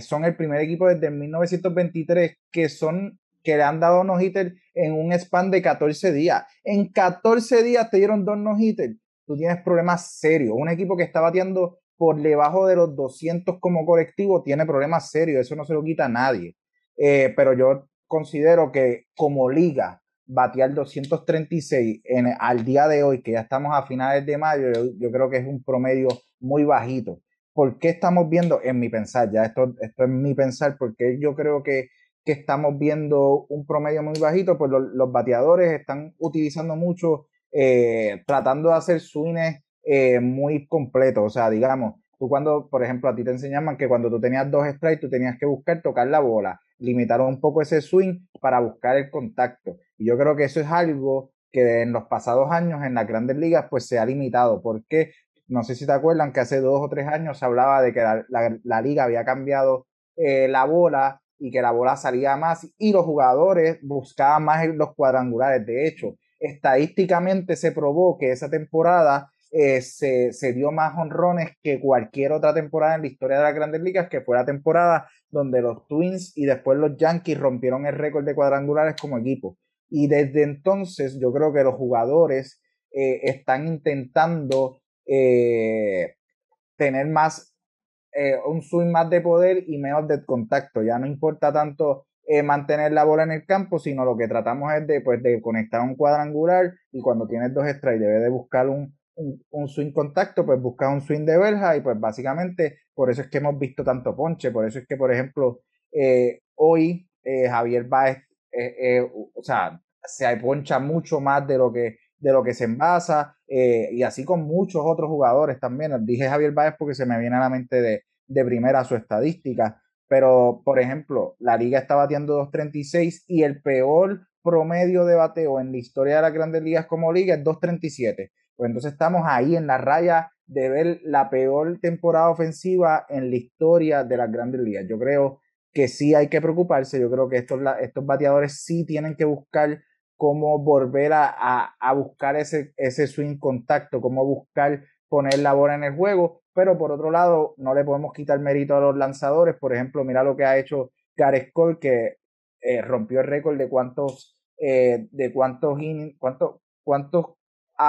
son el primer equipo desde 1923 que son que le han dado no hitter en un span de 14 días. En 14 días te dieron dos no hitter. Tú tienes problemas serios. Un equipo que está bateando por debajo de los 200 como colectivo tiene problemas serios. Eso no se lo quita a nadie. Eh, pero yo considero que como liga batear 236 en, al día de hoy, que ya estamos a finales de mayo, yo, creo que es un promedio muy bajito. ¿Por qué estamos viendo, en mi pensar, ya esto, esto es mi pensar, porque yo creo que, que estamos viendo un promedio muy bajito? Pues los, bateadores están utilizando mucho, eh, tratando de hacer swings eh, muy completos. O sea, digamos, tú cuando, por ejemplo, a ti te enseñaban que cuando tú tenías dos strikes, tú tenías que buscar tocar la bola, limitaron un poco ese swing para buscar el contacto. Y yo creo que eso es algo que en los pasados años en las grandes ligas pues se ha limitado. Porque no sé si te acuerdan que hace dos o tres años se hablaba de que la, liga había cambiado eh, la bola y que la bola salía más y los jugadores buscaban más los cuadrangulares. De hecho, estadísticamente se probó que esa temporada eh, se, se, dio más honrones que cualquier otra temporada en la historia de las grandes ligas, que fue la temporada donde los Twins y después los Yankees rompieron el récord de cuadrangulares como equipo. Y desde entonces yo creo que los jugadores eh, están intentando eh, tener más, eh, un swing más de poder y menos de contacto. Ya no importa tanto mantener la bola en el campo, sino lo que tratamos es de, pues, de conectar un cuadrangular y cuando tienes dos strikes debe de buscar un, un, swing contacto, pues buscar un swing de verja y pues básicamente por eso es que hemos visto tanto ponche, por eso es que por ejemplo hoy Javier Baez eh, eh, o sea, se poncha mucho más de lo que, de lo que se envasa, eh, y así con muchos otros jugadores también. Dije Javier Báez porque se me viene a la mente de, de primera su estadística, pero por ejemplo, la liga está batiendo 2.36 y el peor promedio de bateo en la historia de las grandes ligas como liga es 2.37. Pues entonces estamos ahí en la raya de ver la peor temporada ofensiva en la historia de las grandes ligas. Yo creo que sí hay que preocuparse. Yo creo que estos, estos bateadores sí tienen que buscar cómo volver a, a, buscar ese, ese swing contacto, cómo buscar poner la bola en el juego, pero por otro lado no le podemos quitar mérito a los lanzadores. Por ejemplo, mira lo que ha hecho Gareth Cole, que eh, rompió el récord de cuántos, eh, de cuántos cuántos, cuántos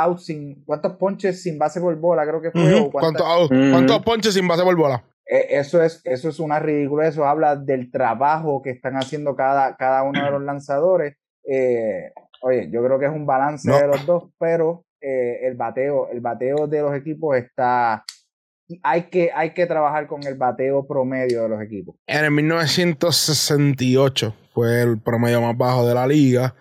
outs sin, cuántos ponches sin base por bola, creo que fue. ¿Cuántos, ponches sin base por bola? E, eso es, eso es una ridícula, eso habla del trabajo que están haciendo cada, cada uno de los lanzadores. Eh, oye, yo creo que es un balance de los dos, pero eh, el bateo, el bateo de los equipos está. Hay que, hay que trabajar con el bateo promedio de los equipos. En el 1968 fue el promedio más bajo de la liga.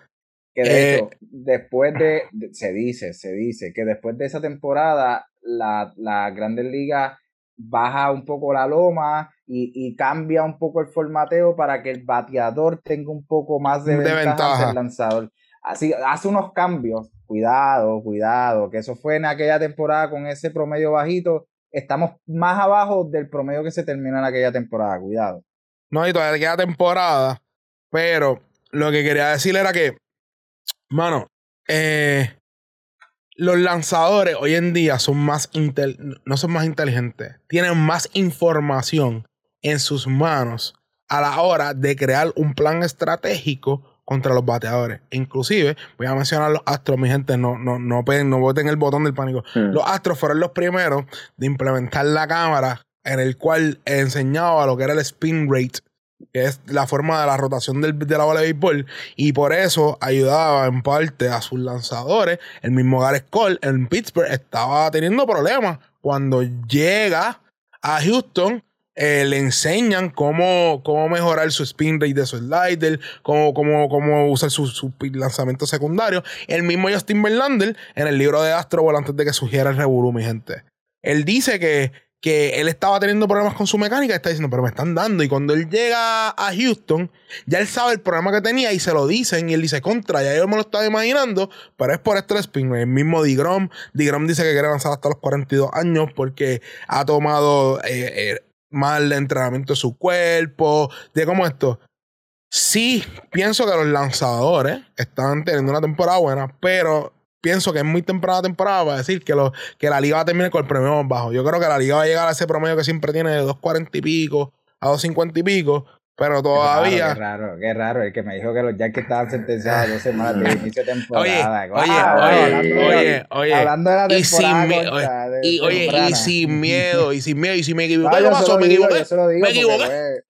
Que de hecho, eh, después de, se dice, se dice que después de esa temporada, la, la Grandes Ligas baja un poco la loma y, cambia un poco el formateo para que el bateador tenga un poco más de, ventaja, el lanzador. Así, hace unos cambios. Cuidado, cuidado, que eso fue en aquella temporada con ese promedio bajito. Estamos más abajo del promedio que se termina en aquella temporada. Cuidado. No, y todavía queda temporada. Pero lo que quería decir era que, mano, eh, los lanzadores hoy en día son más no son más inteligentes, tienen más información en sus manos a la hora de crear un plan estratégico contra los bateadores. Inclusive, voy a mencionar los Astros, mi gente, no, no, no, no voten el botón del pánico. Hmm. Los Astros fueron los primeros de implementar la cámara en el cual enseñaba lo que era el spin rate que es la forma de la rotación del, de la bola de béisbol, y por eso ayudaba en parte a sus lanzadores. El mismo Gareth Cole en Pittsburgh estaba teniendo problemas cuando llega a Houston eh, le enseñan cómo, cómo mejorar su spin rate de su slider, cómo, cómo, cómo usar su, su lanzamiento secundario. El mismo Justin Verlander, en el libro de Astro antes de que sugiera el mi gente. Él dice que, que él estaba teniendo problemas con su mecánica está diciendo, pero me están dando. Y cuando él llega a Houston, ya él sabe el problema que tenía y se lo dicen. Y él dice, contra, ya yo me lo estaba imaginando, pero es por este spin. El mismo Digrom. Digrom dice que quiere avanzar hasta los 42 años porque ha tomado eh, eh, mal entrenamiento de su cuerpo, de cómo esto. Sí, pienso que los lanzadores están teniendo una temporada buena, pero pienso que es muy temprana temporada para decir que, lo, que la liga va a terminar con el premio más bajo. Yo creo que la liga va a llegar a ese promedio que siempre tiene de 2.40 y pico a 2.50 y pico, pero todavía. Qué raro, qué raro, El que me dijo que los Yankees estaban sentenciados dos semanas de inicio de temporada. Oye, oye, oye, oye, Hablando de la temporada. Y, oye, y sin miedo, y sin miedo, y si me equivoqué, ¿qué pasó? Me equivoqué. Yo se lo digo me equivoqué.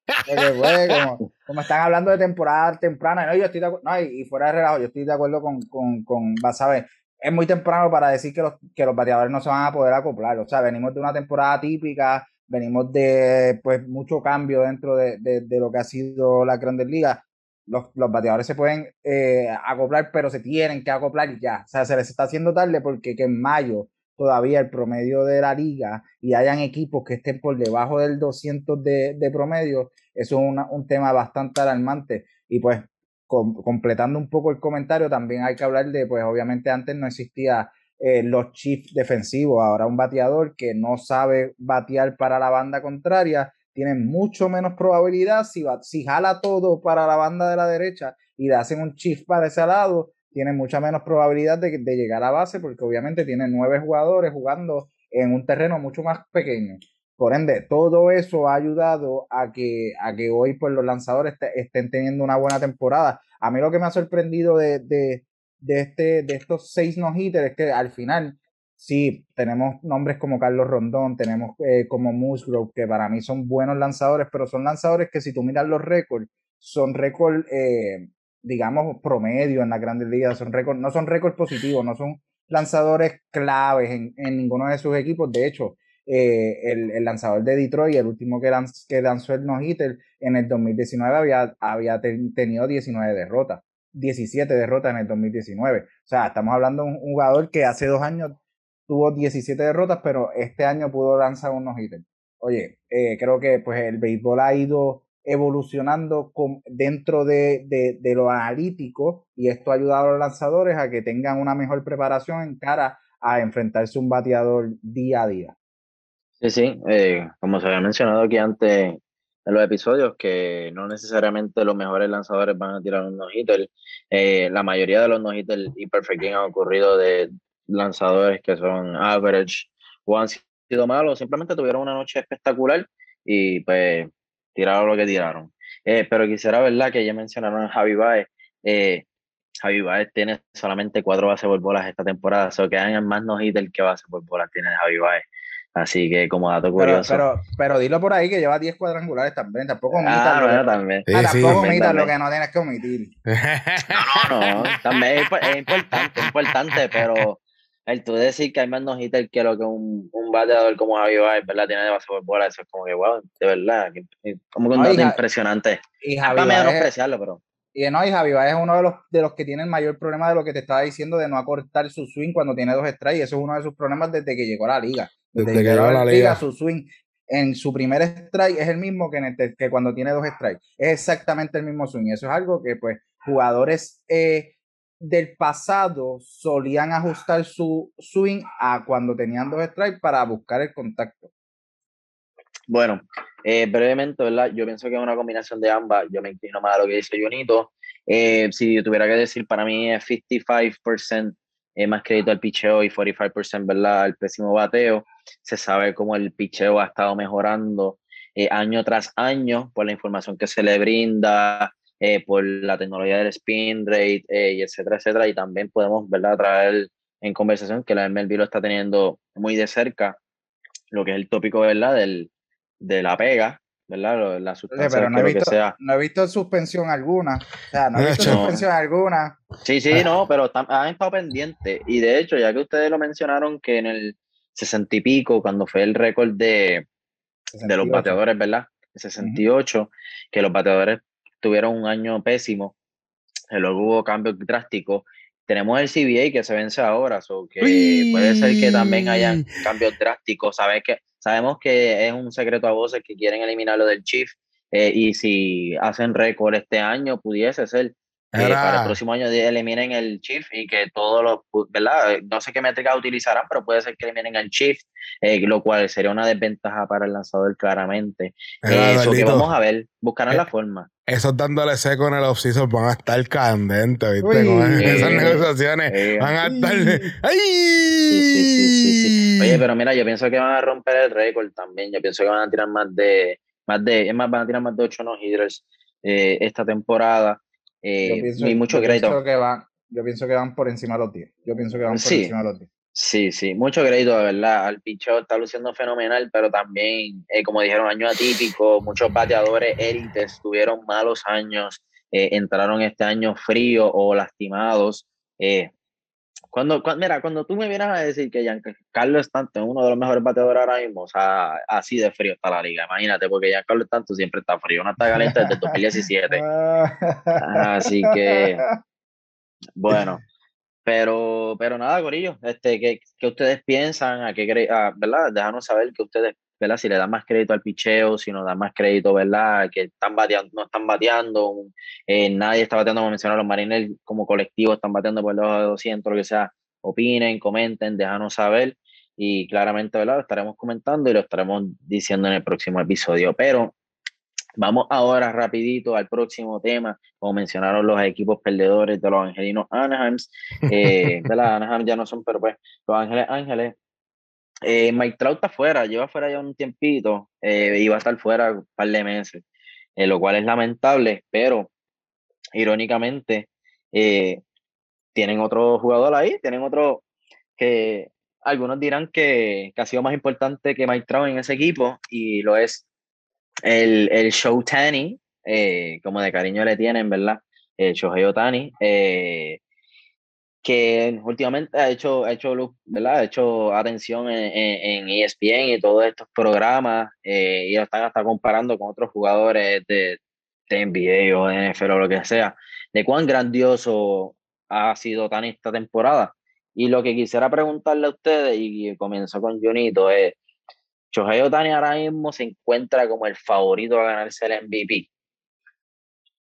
como, como, están hablando de temporada temprana, no, yo estoy de acuerdo, no, y, fuera de relajo, yo estoy de acuerdo con, con, con vas a ver, es muy temprano para decir que los, que los bateadores no se van a poder acoplar. O sea, venimos de una temporada típica venimos de pues mucho cambio dentro de, de, lo que ha sido la Grandes Ligas. Los, los bateadores se pueden eh, acoplar, pero se tienen que acoplar y ya. O sea, se les está haciendo tarde porque que en mayo todavía el promedio de la liga y hayan equipos que estén por debajo del 200 de, de promedio, eso es un tema bastante alarmante. Y pues completando un poco el comentario, también hay que hablar de, pues obviamente antes no existía eh, los chips defensivos. Ahora un bateador que no sabe batear para la banda contraria tiene mucho menos probabilidad si, si jala todo para la banda de la derecha y le hacen un chip para ese lado, tiene mucha menos probabilidad de, de llegar a base porque obviamente tiene nueve jugadores jugando en un terreno mucho más pequeño. Por ende, todo eso ha ayudado a que, a que hoy pues, los lanzadores estén teniendo una buena temporada. A mí lo que me ha sorprendido de, de, este, de estos seis no-hitters es que al final, sí, tenemos nombres como Carlos Rondón, tenemos eh, como Musgrove, que para mí son buenos lanzadores, pero son lanzadores que si tú miras los récords, son récords, eh, digamos, promedio en la grandes ligas, son récords, no son récords positivos, no son lanzadores claves en, en ninguno de sus equipos. De hecho, eh, el, el, lanzador de Detroit, el último que, lanzó el no-hitter en el 2019 había, había tenido 19 derrotas. 17 derrotas en el 2019. O sea, estamos hablando de un jugador que hace dos años tuvo 17 derrotas, pero este año pudo lanzar unos ítems. Oye, eh, creo que pues el béisbol ha ido evolucionando dentro de, de, lo analítico y esto ha ayudado a los lanzadores a que tengan una mejor preparación en cara a enfrentarse un bateador día a día. Sí, sí, eh, como se había mencionado aquí antes, en los episodios que no necesariamente los mejores lanzadores van a tirar un no-hitter. Eh, la mayoría de los no-hitter y perfect game han ocurrido de lanzadores que son average o han sido malos, simplemente tuvieron una noche espectacular y pues tiraron lo que tiraron. Eh, pero quisiera, ¿verdad? Que ya mencionaron a Javi Baez. Eh, Javi Baez tiene solamente cuatro bases por bolas esta temporada, o sea, que hagan más no-hitter que bases por bolas tiene Javi Baez. Así que como dato curioso. Pero, pero, dilo por ahí que lleva 10 cuadrangulares también. Tampoco omitas. Ah, lo, que, también. Ah, tampoco omitas lo que no tienes que omitir. No, no, no. También es, importante, es importante, pero el tú decir que hay más no que lo que un, un bateador como Javi Baez, ¿verdad? Tiene de base por bola, eso es como que, wow, de verdad. Como que un dato impresionante. Y Javi Baez, pero. Y no, y Javi Baez es uno de los, de los que tiene el mayor problema de lo que te estaba diciendo de no acortar su swing cuando tiene dos strikes. Eso es uno de sus problemas desde que llegó a la liga. Desde, que llegó la liga. Su swing en su primer strike es el mismo que, en que cuando tiene dos strikes. Es exactamente el mismo swing. Eso es algo que, pues, jugadores eh, del pasado solían ajustar su swing a cuando tenían dos strikes para buscar el contacto. Bueno, eh, brevemente, ¿verdad? Yo pienso que es una combinación de ambas. Yo me inclino más a lo que dice Junito. Eh, si tuviera que decir, para mí es 55% eh, más crédito al picheo y 45%, ¿verdad? Al pésimo bateo. Se sabe cómo el picheo ha estado mejorando eh, año tras año por la información que se le brinda, por la tecnología del spin rate, y etcétera, etcétera. Y también podemos, ¿verdad?, traer en conversación que la MLB lo está teniendo muy de cerca, lo que es el tópico, ¿verdad?, del, de la pega, ¿verdad? La sustancia pero no he, visto, que sea. no he visto suspensión alguna. O sea, no he visto suspensión alguna. Sí, sí, no, pero han estado pendientes. Y de hecho, ya que ustedes lo mencionaron, que en el sesenta y pico, cuando fue el récord de, de los bateadores, ¿verdad? 68, que los bateadores tuvieron un año pésimo, y luego hubo cambios drásticos. Tenemos el CBA que se vence ahora, o que puede ser que también haya cambios drásticos. Sabes que, sabemos que es un secreto a voces que quieren eliminarlo del Chief, eh, y si hacen récord este año, pudiese ser para el próximo año eliminen el Chief y que todos los, ¿verdad? No sé qué métrica utilizarán, pero puede ser que eliminen el Chief, eh, lo cual sería una desventaja para el lanzador claramente. Eso que vamos a ver, buscarán la forma. Esos dándole seco en el offseason van a estar candentes, ¿viste? Con esas negociaciones van a estar... ¡Ay! Sí, sí, sí, Oye, pero mira, yo pienso que van a romper el récord también. Yo pienso que van a tirar más de... Más de es más, van a tirar más de 8 no-hitters eh, esta temporada. Eh, pienso, y mucho crédito. que van, yo pienso que van por encima de los 10. Yo pienso que van por encima de los 10. Sí, sí, mucho crédito, de verdad. Al picheo está luciendo fenomenal, pero también, eh, como dijeron, año atípico. Muchos bateadores élites tuvieron malos años, eh, entraron este año frío o lastimados. Eh, cuando, mira, cuando tú me vienes a decir que Giancarlo Stanton es uno de los mejores bateadores ahora mismo, o sea, así de frío está la liga, imagínate, porque Giancarlo Stanton siempre está frío, no está caliente desde el 2017. así que, bueno, pero, pero nada, Corillo, este, ¿qué, qué ustedes piensan? ¿A qué ¿Verdad? Déjanos saber que ustedes, ¿verdad? Si le dan más crédito al picheo, si nos dan más crédito, ¿verdad? Que están bateando, no están bateando, eh, nadie está bateando, como mencionaron los Mariners como colectivo, están bateando por debajo de 200, lo que sea. Opinen, comenten, déjanos saber y claramente, ¿verdad? Lo estaremos comentando y lo estaremos diciendo en el próximo episodio. Pero Vamos ahora rapidito al próximo tema, como mencionaron los equipos perdedores de los angelinos Anaheim, eh, de la Anaheim ya no son, pero pues los Ángeles Ángeles. Eh, Mike Trout está fuera, lleva fuera ya un tiempito, eh, iba a estar fuera un par de meses, eh, lo cual es lamentable, pero irónicamente tienen otro jugador ahí, tienen otro que algunos dirán que, que ha sido más importante que Mike Trout en ese equipo y lo es el, el show Tani, eh, como de cariño le tienen, ¿verdad? El Shohei Otani, eh, que últimamente ha hecho, ha hecho, ¿verdad? Ha hecho atención en, en, ESPN y todos estos programas eh, y lo están hasta comparando con otros jugadores de, de NBA o de NFL o lo que sea, de cuán grandioso ha sido Otani esta temporada. Y lo que quisiera preguntarle a ustedes, y comienzo con Junito, es Shohei Otani ahora mismo se encuentra como el favorito a ganarse el MVP.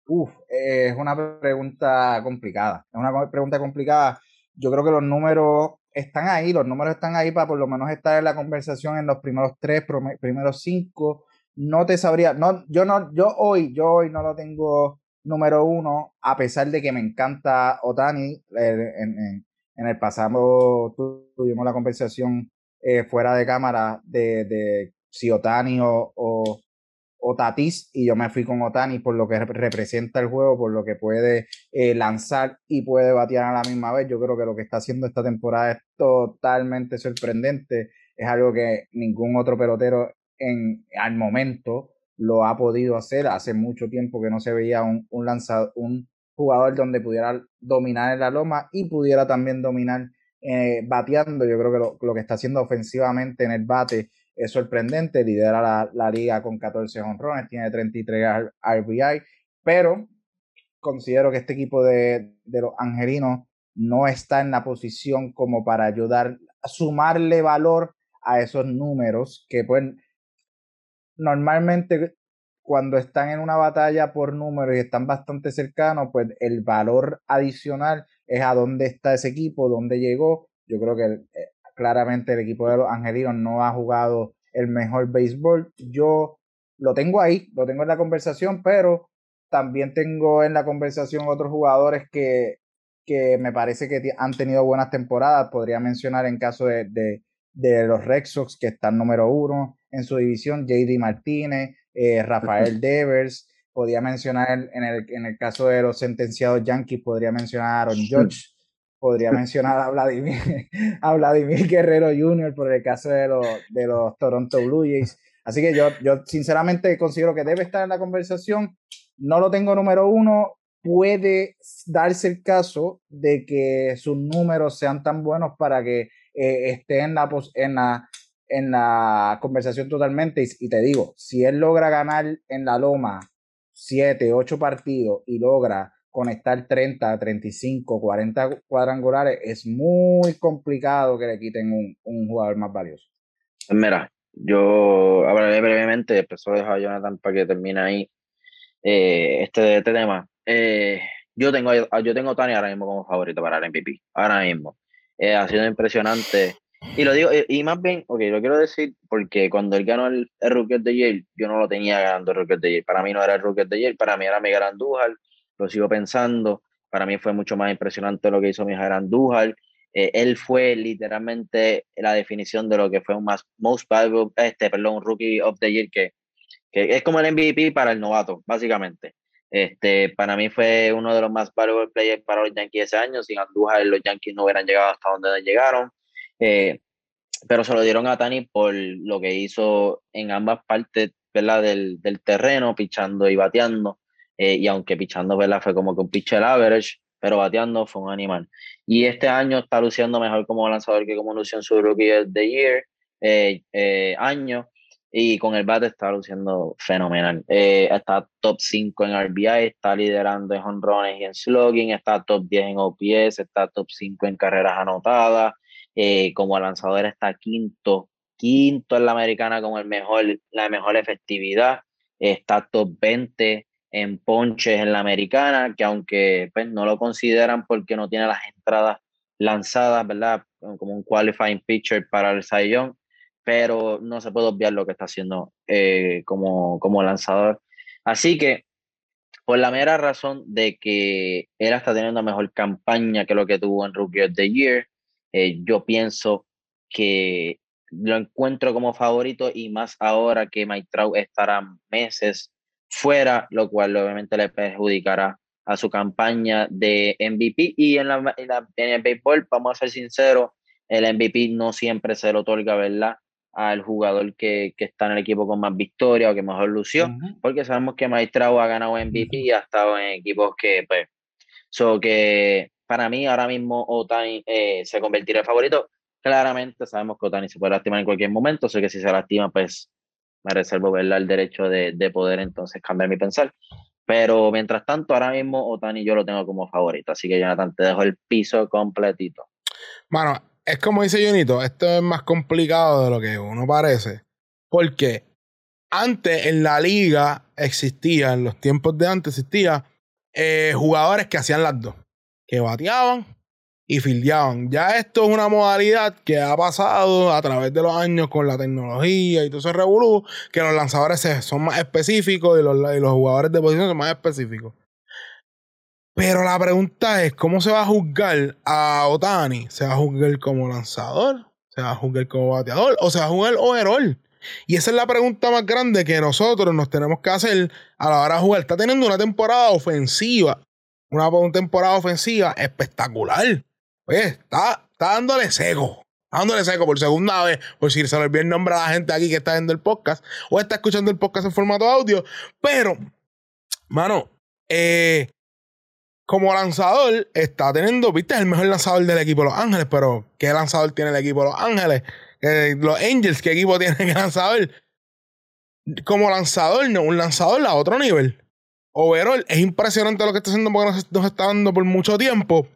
Uf, es una pregunta complicada. Es una pregunta complicada. Yo creo que los números están ahí, los números están ahí para por lo menos estar en la conversación en los primeros tres, primeros cinco. No te sabría, no, yo no, yo hoy, yo hoy no lo tengo número uno, a pesar de que me encanta Otani. Eh, en, el pasado tuvimos la conversación eh, fuera de cámara de, de si Otani o, Tatis y yo me fui con Otani por lo que representa el juego, por lo que puede eh, lanzar y puede batear a la misma vez. Yo creo que lo que está haciendo esta temporada es totalmente sorprendente. Es algo que ningún otro pelotero en, al momento lo ha podido hacer. Hace mucho tiempo que no se veía un, un, un jugador donde pudiera dominar en la loma y pudiera también dominar eh, bateando. Yo creo que lo, que está haciendo ofensivamente en el bate es sorprendente. Lidera la, liga con 14 honrones, tiene 33 RBI, pero considero que este equipo de, los angelinos no está en la posición como para ayudar sumarle valor a esos números que pueden normalmente cuando están en una batalla por números y están bastante cercanos, pues el valor adicional es a dónde está ese equipo, dónde llegó. Yo creo que claramente el equipo de los Angelinos no ha jugado el mejor béisbol. Yo lo tengo ahí, lo tengo en la conversación, pero también tengo en la conversación otros jugadores que, que me parece que han tenido buenas temporadas. Podría mencionar en caso de, de, de los Red Sox, que están número uno en su división, JD Martínez, eh, Rafael Devers, podría mencionar en el, en el caso de los sentenciados Yankees, podría mencionar a Aaron George, podría mencionar a Vladimir, a Vladimir Guerrero Jr. por el caso de los, de los Toronto Blue Jays. Así que yo, yo sinceramente considero que debe estar en la conversación. No lo tengo número uno. Puede darse el caso de que sus números sean tan buenos para que eh, esté en la, en, la, en la conversación totalmente. Y, te digo, si él logra ganar en la loma 7, 8 partidos y logra conectar 30, 35, 40 cuadrangulares, es muy complicado que le quiten un, un jugador más valioso. Mira, yo hablaré brevemente, después lo dejo a Jonathan para que termine ahí eh, este, este tema. Eh, yo tengo yo tengo a ahora mismo como favorito para el MVP, ahora mismo. Eh, ha sido impresionante. Y lo digo, y, más bien, ok, lo quiero decir porque cuando él ganó el, Rookie de Yale, yo no lo tenía ganando el Rookie de Yale. Para mí no era el Rookie de Yale, para mí era Miguel Andújar, lo sigo pensando. Para mí fue mucho más impresionante lo que hizo Miguel Andújar. Eh, él fue literalmente la definición de lo que fue un más, most valuable, este, perdón, rookie of the year, que, que es como el MVP para el novato, básicamente. Este, para mí fue uno de los más valuable players para los Yankees ese año. Sin Andújar, los Yankees no hubieran llegado hasta donde llegaron. Eh, pero se lo dieron a Tani por lo que hizo en ambas partes ¿verdad? Del, del terreno, pichando y bateando. Eh, y aunque pichando ¿verdad? fue como que un pitcher average, pero bateando fue un animal. Y este año está luciendo mejor como lanzador que como lució en su Rookie of the Year eh, eh, año. Y con el bate está luciendo fenomenal. Está top 5 en RBI, está liderando en honrones y en slugging, está top 10 en OPS, está top 5 en carreras anotadas. como lanzador está quinto, quinto en la americana con el mejor, la mejor efectividad. Está top 20 en ponches en la americana, que aunque pues, no lo consideran porque no tiene las entradas lanzadas, ¿verdad? Como un qualifying pitcher para el Young, pero no se puede obviar lo que está haciendo eh, como, como lanzador. Así que, por la mera razón de que él está teniendo mejor campaña que lo que tuvo en Rookie of the Year, eh, yo pienso que lo encuentro como favorito y más ahora que Mike Trout estará meses fuera, lo cual obviamente le perjudicará a su campaña de MVP. Y en, la, en, el béisbol, vamos a ser sinceros, el MVP no siempre se lo otorga, ¿verdad? Al jugador que, que está en el equipo con más victoria o que mejor lució, porque sabemos que Maestrao ha ganado MVP y ha estado en equipos que, pues, so que para mí ahora mismo Otani eh, se convertirá en favorito. Claramente sabemos que Otani se puede lastimar en cualquier momento, sé que si se lastima, pues me reservo verla el derecho de, de, poder entonces cambiar mi pensar. Pero mientras tanto, ahora mismo Otani yo lo tengo como favorito. Así que Jonathan, te dejo el piso completito. Bueno, es como dice Junito, esto es más complicado de lo que uno parece. Porque antes en la liga existía, en los tiempos de antes existía, eh, jugadores que hacían las dos. Que bateaban y fildeaban. Ya esto es una modalidad que ha pasado a través de los años con la tecnología y todo ese revolú, que los lanzadores son más específicos y los, los jugadores de posición son más específicos. Pero la pregunta es, ¿cómo se va a juzgar a Otani? ¿Se va a juzgar como lanzador? ¿Se va a juzgar como bateador? ¿O se va a jugar overall? Y esa es la pregunta más grande que nosotros nos tenemos que hacer a la hora de jugar. Está teniendo una temporada ofensiva, una temporada ofensiva espectacular. Oye, está, está dándole seco. dándole seco por segunda vez, por si se le olvidó el nombre a la gente aquí que está viendo el podcast o está escuchando el podcast en formato audio. Pero, mano, eh, como lanzador, está teniendo, viste, es el mejor lanzador del equipo Los Ángeles, pero ¿qué lanzador tiene el equipo Los Ángeles? Eh, los Angels, ¿qué equipo tiene el lanzador? Como lanzador, no, un lanzador a otro nivel. Overall, es impresionante lo que está haciendo porque nos está dando por mucho tiempo.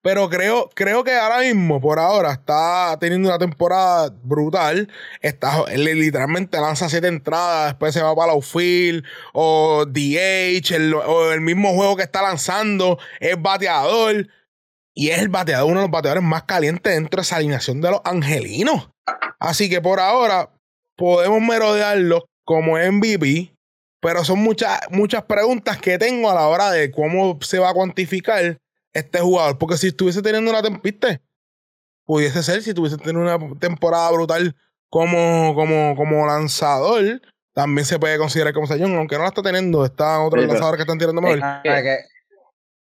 Pero creo, creo que ahora mismo, por ahora, está teniendo una temporada brutal. Está, literalmente lanza siete entradas, después se va para la outfield, o DH, o el mismo juego que está lanzando, es bateador. Y es el bateador, uno de los bateadores más calientes dentro de esa alineación de los angelinos. Así que por ahora podemos merodearlo como MVP. Pero son muchas, muchas preguntas que tengo a la hora de cómo se va a cuantificar este jugador. Porque si estuviese teniendo una temporada, pudiese ser, si estuviese teniendo una temporada brutal como, como, como lanzador, también se puede considerar como Sayón, aunque no la está teniendo, está otros lanzadores que están tirando mejor.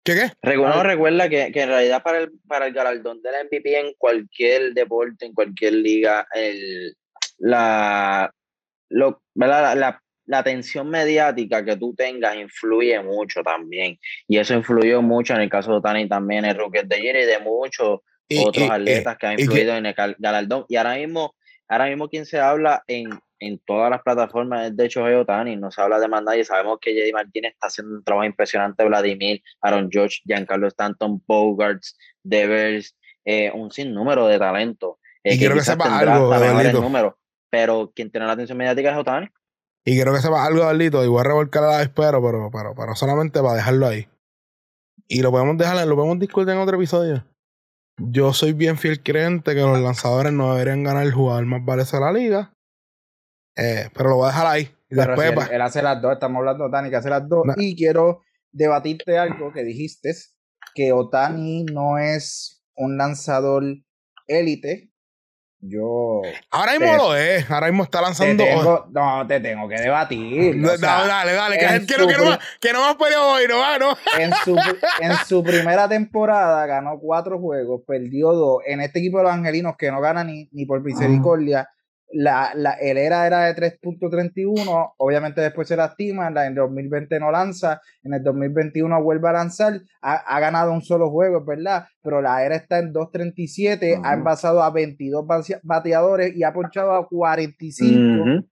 ¿Qué qué? Recuerda, recuerda que, que, en realidad para el, para el galardón del MVP en cualquier deporte, en cualquier liga, el, la, lo, la, la, la atención mediática que tú tengas influye mucho también. Y eso influyó mucho en el caso de Otani también, el Rookie de y de muchos otros atletas que han influido en el galardón. Y ahora mismo, ahora mismo quien se habla en, en todas las plataformas es de hecho Otani, no se habla de más nadie. Sabemos que J.D. Martínez está haciendo un trabajo impresionante, Vladimir, Aaron George, Giancarlo Stanton, Bogarts, Devers, eh, un sinnúmero de talento. Eh, y quiero que sepa algo, números, pero quien tiene la atención mediática es Otani. Y quiero que sepa algo, Carlito, y voy a revolcar a la espero, pero, pero, pero solamente para dejarlo ahí. Y lo podemos dejar, lo podemos discutir en otro episodio. Yo soy bien fiel creyente que los lanzadores no deberían ganar el jugador más valioso de la liga. Eh, pero lo voy a dejar ahí. después, pues él, hace las dos, estamos hablando de Otani que hace las dos. Y quiero debatirte algo que dijiste, que Otani no es un lanzador élite, yo. Ahora mismo lo es. Ahora mismo está lanzando. no, te tengo que debatir. No, dale, dale. Que, que, no, que, no, más peleado hoy, no va, ¿no? En su, en su primera temporada ganó cuatro juegos, perdió dos. En este equipo de los angelinos que no gana ni, ni por misericordia, la, la, el era era de 3.31, obviamente después se lastima, en el 2020 no lanza, en el 2021 vuelve a lanzar, ha, ganado un solo juego, ¿verdad? Pero la era está en 2.37, ha envasado a 22 bateadores y ha ponchado a 45.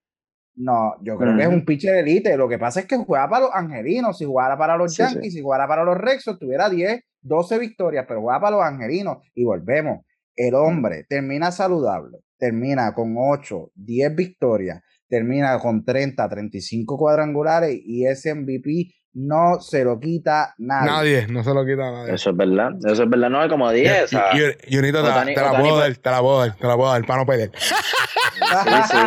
No, yo creo que es un pitcher elite. Lo que pasa es que juega para los angelinos. Si jugara para los Yankees, si jugara para los Rexos, tuviera 10, 12 victorias, pero juega para los angelinos. Y volvemos. El hombre termina saludable, termina con 8, 10 victorias, termina con 30, 35 cuadrangulares y ese MVP no se lo quita nadie. Nadie, no se lo quita nadie. Eso es verdad, eso es verdad, no es como 10. Y, y, y, te, la puedo dar, te la puedo dar, te la puedo dar para no perder. Sí, sí.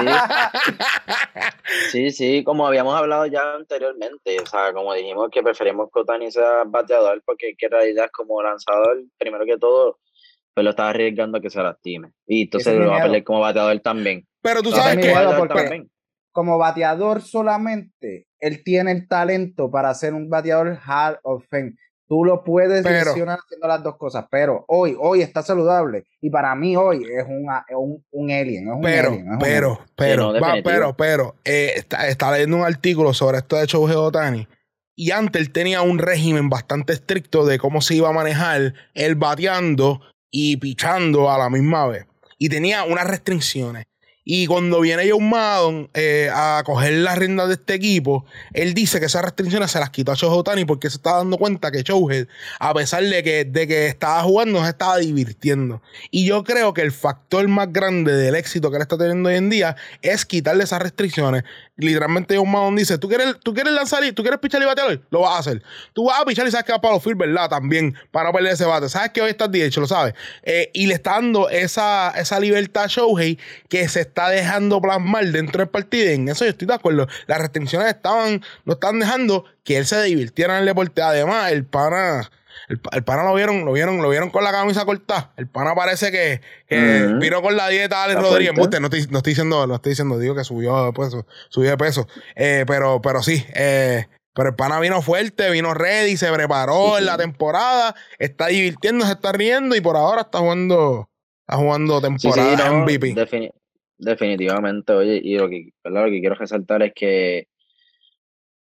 sí, sí, como habíamos hablado ya anteriormente, o sea, como dijimos que preferimos que Otani sea bateador porque en realidad como lanzador, primero que todo, pues lo estaba arriesgando a que se lastime. Y entonces lo va a perder como bateador también. Pero tú sabes que como bateador solamente, él tiene el talento para ser un bateador hard of fame. Tú lo puedes mencionar haciendo las dos cosas, pero hoy, hoy está saludable. Y para mí hoy es, un, un, alien. Es un pero, alien, pero, pero, pero, pero, eh, está, está, leyendo un artículo sobre esto de Shohei Otani. Y antes él tenía un régimen bastante estricto de cómo se iba a manejar él bateando y pichando a la misma vez. Y tenía unas restricciones. Y cuando viene John Madden eh, a coger las riendas de este equipo, él dice que esas restricciones se las quitó a Shohei porque se está dando cuenta que Shohei, a pesar de que, de que estaba jugando, se estaba divirtiendo. Y yo creo que el factor más grande del éxito que él está teniendo hoy en día es quitarle esas restricciones. Literalmente John Madden dice, ¿tú quieres, tú quieres lanzar y tú quieres pichar y batear Lo vas a hacer. Tú vas a pichar y sabes que va para los field, ¿verdad? También, para perder ese bate. Sabes que hoy estás hecho, lo sabes. Eh, y le está dando esa, esa libertad a Shohei que se está está dejando plasmar dentro del partido. en eso yo estoy de acuerdo. Las restricciones estaban, no están dejando que él se divirtiera en el deporte. Además, el pana. El, pana lo vieron, lo vieron, lo vieron con la camisa cortada. El pana parece que, vino con la dieta Alex Rodríguez. no, estoy, no estoy diciendo, no estoy diciendo, digo que subió de peso, subió de peso. Eh, pero, pero sí, eh, pero el pana vino fuerte, vino ready, se preparó en la temporada, está divirtiendo, se está riendo y por ahora está jugando, está jugando temporada MVP. Definitivamente, oye, y lo que, lo que quiero resaltar es que,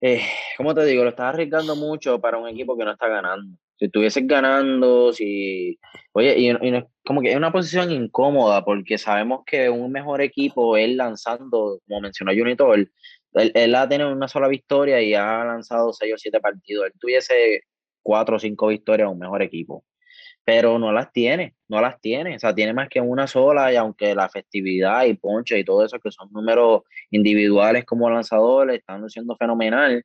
eh, como te digo, lo estás arriesgando mucho para un equipo que no está ganando. Si estuvieses ganando, si. Oye, y, como que es una posición incómoda porque sabemos que un mejor equipo, él lanzando, como mencionó Junitor, él, él ha tenido una sola victoria y ha lanzado seis o siete partidos. Él tuviese cuatro o cinco victorias un mejor equipo pero no las tiene, no las tiene, o sea, tiene más que una sola y aunque la festividad y ponche y todo eso que son números individuales como lanzadores están siendo fenomenal,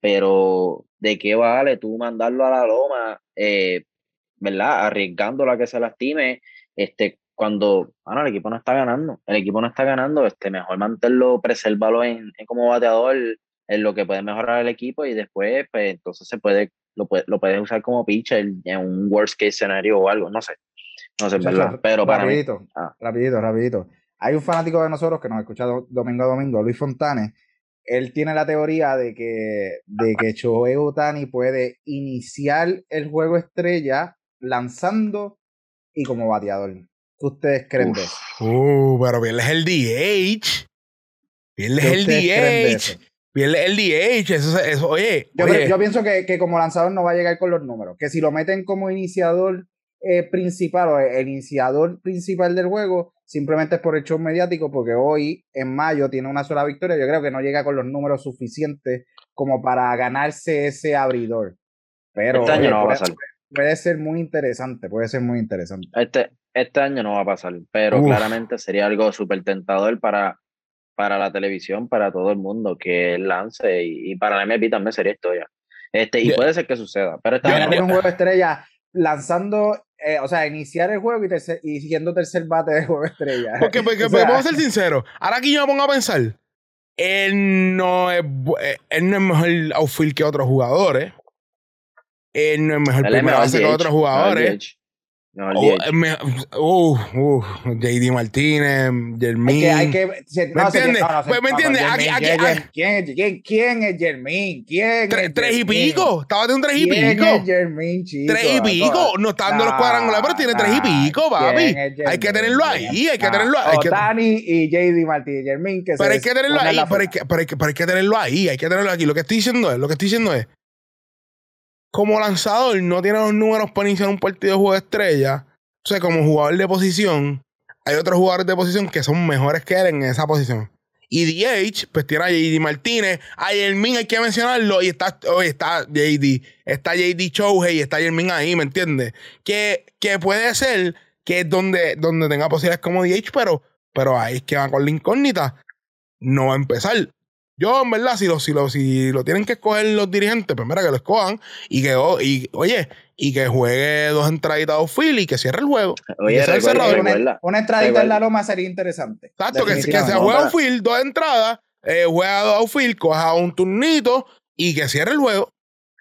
pero ¿de qué vale tú mandarlo a la loma, eh, ¿verdad? Arriesgando a que se lastime, este, cuando, bueno, el equipo no está ganando, el equipo no está ganando, este, mejor mantenerlo, preservarlo en, en como bateador, en lo que puede mejorar el equipo y después, pues entonces se puede lo, lo puedes usar como pitcher en un worst case scenario o algo, no sé. No sé, verdad. Pero para rapidito, mí, ah. rapidito, rapidito. Hay un fanático de nosotros que nos escucha domingo a domingo, Luis Fontanes. Él tiene la teoría de que, de que Shohei Otani puede iniciar el juego estrella lanzando y como bateador. ¿Qué ustedes creen de eso? Uh, pero pierdes el DH. Pierdes ¿Qué el DH. eso? Pierdes el DH. Eso, eso, oye, Yo, oye, yo pienso que, que como lanzador no va a llegar con los números. Que si lo meten como iniciador eh, principal o el iniciador principal del juego, simplemente es por el show mediático, porque hoy, en mayo, tiene una sola victoria. Yo creo que no llega con los números suficientes como para ganarse ese abridor. Pero Este año oye, no va a puede, pasar. puede ser muy interesante, puede ser muy interesante. Este, este año no va a pasar, pero Uf. claramente sería algo súper tentador para, para la televisión, para todo el mundo que él lance y, y para la MLB también sería historia. Este, y puede ser que suceda, pero este va un a juego de estrella lanzando, eh, o sea, iniciar el juego y, tercer- y siendo tercer bate de juego estrella. Porque, porque, O porque sea, vamos a ser sinceros. Ahora aquí yo me pongo a pensar. Él no es, eh, él no es mejor outfield que otros jugadores. Él no es mejor primera base que otros jugadores. DH, mejor O, DH. eh, me- uh, uh, JD Martínez, Hay Jermín. que, hay que, se- ¿Me no, entiendes? no, no, Pues, ¿me no, entiendes? Aquí- ¿quién, aquí- es- quién, es- quién, quién es Jermín? ¿Quién Tres, es tres y pico. Estaba de un tres y ¿Quién pico. es Jermín, chico? Tres y pico. No está dando los cuadrangulares, pero tiene tres y pico, papi. ¿Quién es Hay que tenerlo ¿Quién ahí, es? hay que tenerlo ahí. hay que- Otani y JD Martínez. Jermín que Pero hay que tenerlo ahí, la pero hay, foto. que, pero, hay que, pero hay que tenerlo ahí, hay que tenerlo aquí. Lo que estoy diciendo es, lo que estoy diciendo es, como lanzador no tiene los números para iniciar un partido de juego de estrella. O sea, como jugador de posición, hay otros jugadores de posición que son mejores que él en esa posición. Y DH, pues tiene a JD Martínez, a Yermin hay que mencionarlo, y está, oye, está JD, está JD Chohei y está Yermin ahí, ¿me entiendes? Que, que puede ser que es donde, donde tenga posibilidades como DH, pero, pero ahí es que va con la incógnita. No va a empezar. Yo, en verdad, si lo, si lo, si lo tienen que escoger los dirigentes, pues mira, que lo escojan y que, oh, y, oye, y que juegue dos entraditas de outfield y que cierre el juego. Oye, recuerda-. Una, recuerda- una entradita en recuerda- la loma sería interesante. Exacto, que, que se juega para- outfield, dos entradas, eh, juega dos outfield, coja un turnito y que cierre el juego.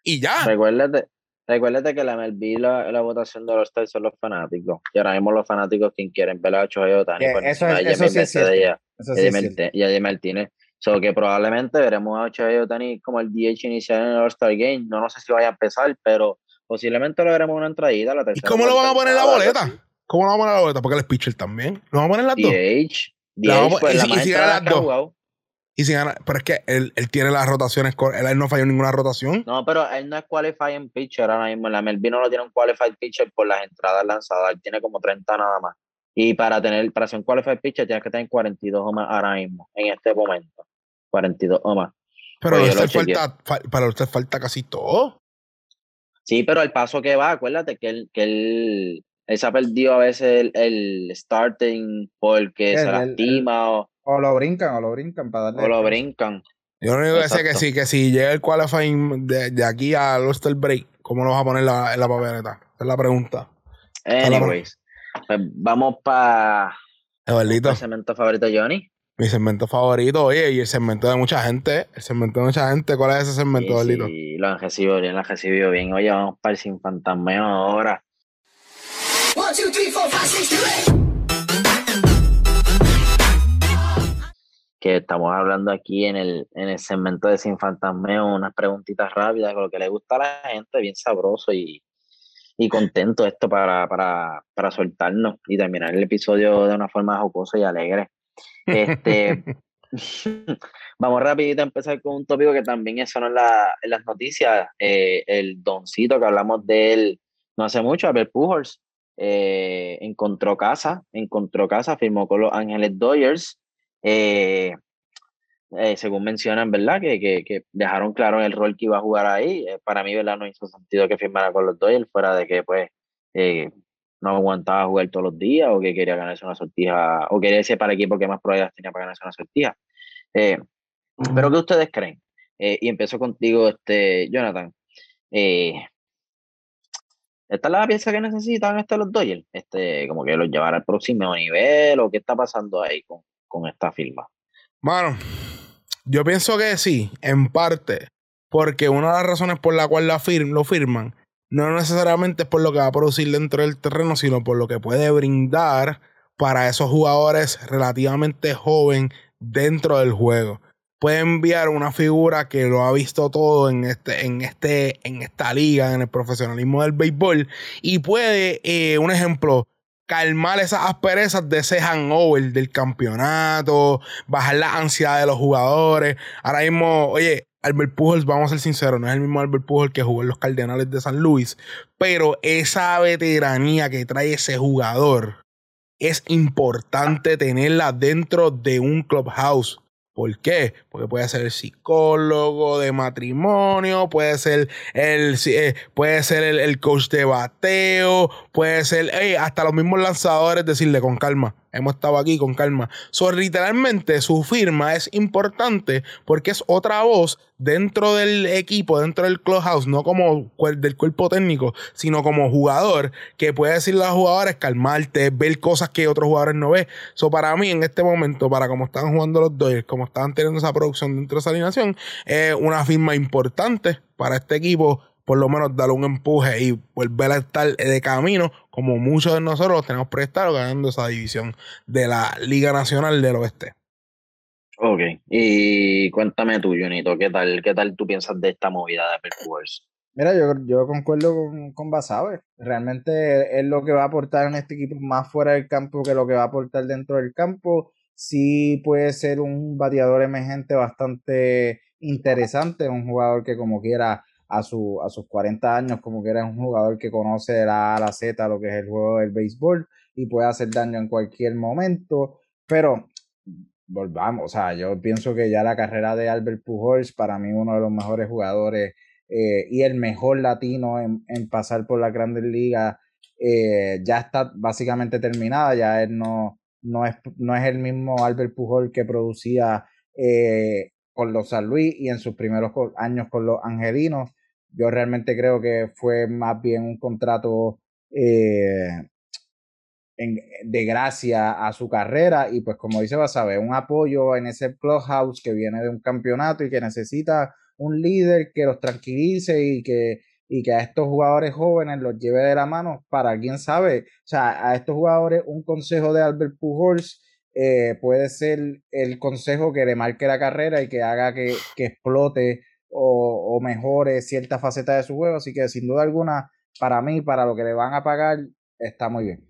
Y ya. Recuérdate, recuérdate que la MLB, la, la votación de los Stars son los fanáticos. Y ahora mismo los fanáticos quien quieren ver a Shohei Ohtani Que por eso es- eso sí es a- Eso sí a es cierto. y a Martínez. So que probablemente veremos a Shohei Ohtani como el DH inicial en el All-Star Game. No, no sé si vaya a empezar, pero posiblemente lo veremos una entradita. La ¿Y tercera, cómo lo van a poner en la boleta? ¿Cómo lo van a poner en la boleta? Porque él es pitcher también. ¿Lo van a poner en las dos? DH. DH, pues y la si- y si gana las dos. Y si gana, pero es que él, él tiene las rotaciones, él, él no falló ninguna rotación. No, pero él no es qualifying pitcher ahora mismo. La MLB no lo tiene un qualified pitcher por las entradas lanzadas. Él tiene como 30 nada más. Y para tener, para ser un qualified pitcher tienes que tener 42 o más ahora mismo, en este momento. 42 o más. Pero a usted falta, fa- para usted falta casi todo. Sí, pero el paso que va, acuérdate que él, que él, él se ha perdido a veces el, el starting porque El- se el- lastima o, O lo brincan, o lo brincan para darle. o lo brincan. Yo lo único que sé es que sí, que si llega el qualifying de, de aquí al All-Star Break, ¿cómo lo vas a poner la- en la papeleta? Esa es la pregunta. Anyways, pues vamos para Eduardito, el segmento favorito de Johnny. Mi segmento favorito, oye, y el segmento de mucha gente, el segmento de mucha gente, ¿cuál es ese segmento, Sí, sí, lo han recibido bien, lo han recibido bien. Oye, vamos para el sin fantasmeo ahora. One, two, three, four, five, six, seven, eight. Que estamos hablando aquí en el, en el segmento de sin fantasmeo, unas preguntitas rápidas con lo que le gusta a la gente, bien sabroso y, y contento esto para, para, para soltarnos y terminar el episodio de una forma jocosa y alegre. Este, vamos rapidito a empezar con un tópico que también sonó en, la, en las noticias, eh, el doncito que hablamos de él no hace mucho, Albert Pujols, eh, encontró casa, encontró casa, firmó con los Ángeles Dodgers, eh, según mencionan, ¿verdad? Que, que, que dejaron claro el rol que iba a jugar ahí. Para mí, ¿verdad? No hizo sentido que firmara con los Dodgers, fuera de que, pues, no aguantaba jugar todos los días o que quería ganarse una sortija, o quería irse para el equipo que más probabilidades tenía para ganarse una sortija. Eh, pero, ¿qué ustedes creen? Eh, y empiezo contigo, este, Jonathan. Eh, ¿Esta es la pieza que necesitan este los Dodgers? Este, como que los llevar al próximo nivel, o qué está pasando ahí con, con esta firma? Mano, yo pienso que sí, en parte, porque una de las razones por la cual la fir- lo firman no necesariamente es por lo que va a producir dentro del terreno, sino por lo que puede brindar para esos jugadores relativamente joven dentro del juego. Puede enviar una figura que lo ha visto todo en este, en este, en esta liga, en el profesionalismo del béisbol, y puede, eh, un ejemplo, calmar esas asperezas de ese hangover del campeonato, bajar la ansiedad de los jugadores. Ahora mismo, oye, Albert Pujols, vamos a ser sinceros, no es el mismo Albert Pujols que jugó en los Cardenales de San Luis, pero esa veteranía que trae ese jugador es importante tenerla dentro de un clubhouse. ¿Por qué? Porque puede ser el psicólogo de matrimonio, puede ser el, eh, puede ser el, coach de bateo, puede ser hasta los mismos lanzadores decirle con calma, hemos estado aquí con calma. So, literalmente su firma es importante porque es otra voz dentro del equipo, dentro del clubhouse, no como del cuerpo técnico, sino como jugador, que puede decirle a los jugadores calmarte, ver cosas que otros jugadores no ven. So, para mí, en este momento, para como están jugando los Dodgers, como están teniendo esa producción dentro de esa alineación, es una firma importante para este equipo por lo menos darle un empuje y volver a estar de camino, como muchos de nosotros tenemos prestado ganando esa división de la Liga Nacional del Oeste. Ok, y cuéntame tú, Junito, ¿qué tal, qué tal tú piensas de esta movida de Perfuers? Mira, yo, yo concuerdo con, con Basabe. Realmente es lo que va a aportar en este equipo más fuera del campo que lo que va a aportar dentro del campo. Sí puede ser un bateador emergente bastante interesante, un jugador que como quiera a, su, a sus 40 años, como que era un jugador que conoce la A la Z lo que es el juego del béisbol y puede hacer daño en cualquier momento. Pero volvamos, o sea, yo pienso que ya la carrera de Albert Pujols, para mí uno de los mejores jugadores eh, y el mejor latino en, pasar por la grandes ligas, eh, ya está básicamente terminada, ya él no, no, es, no es el mismo Albert Pujol que producía eh, con los San Luis y en sus primeros años con los Angelinos. Yo realmente creo que fue más bien un contrato eh, de gracia a su carrera y pues como dice Basabe, un apoyo en ese clubhouse que viene de un campeonato y que necesita un líder que los tranquilice y que, y que a estos jugadores jóvenes los lleve de la mano para quién sabe, o sea, a estos jugadores un consejo de Albert Pujols eh, puede ser el consejo que le marque la carrera y que haga que, que explote o, mejore cierta faceta de su juego. Así que sin duda alguna, para mí, para lo que le van a pagar, está muy bien.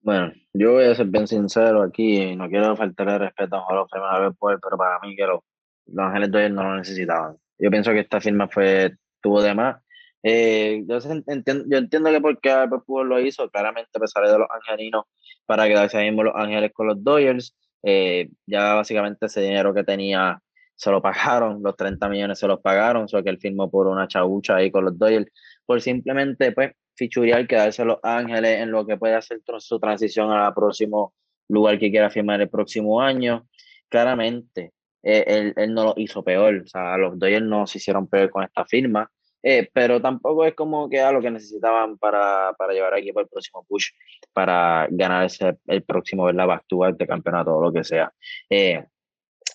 Bueno, yo voy a ser bien sincero aquí no quiero faltarle respeto a los premios pero para mí que los, los Ángeles Dodgers no lo necesitaban. Yo pienso que esta firma fue tuvo de más. Eh, yo, entiendo, yo entiendo que porque Albert lo hizo, claramente a pesar de los angelinos, para quedarse ahí mismo los Ángeles con los Dodgers. Eh, ya básicamente ese dinero que tenía se lo pagaron, los 30 millones se los pagaron, solo que él firmó por una chabucha ahí con los Dodgers, por simplemente pues fichurear, quedarse Los Ángeles en lo que puede hacer su transición al próximo lugar que quiera firmar el próximo año. Claramente, eh, él, él, no lo hizo peor, o sea, los Dodgers no se hicieron peor con esta firma, eh, pero tampoco es como que a lo que necesitaban para, para llevar aquí para el próximo push, para ganar ese, el próximo, ¿verdad? Back to de campeonato o lo que sea. Eh,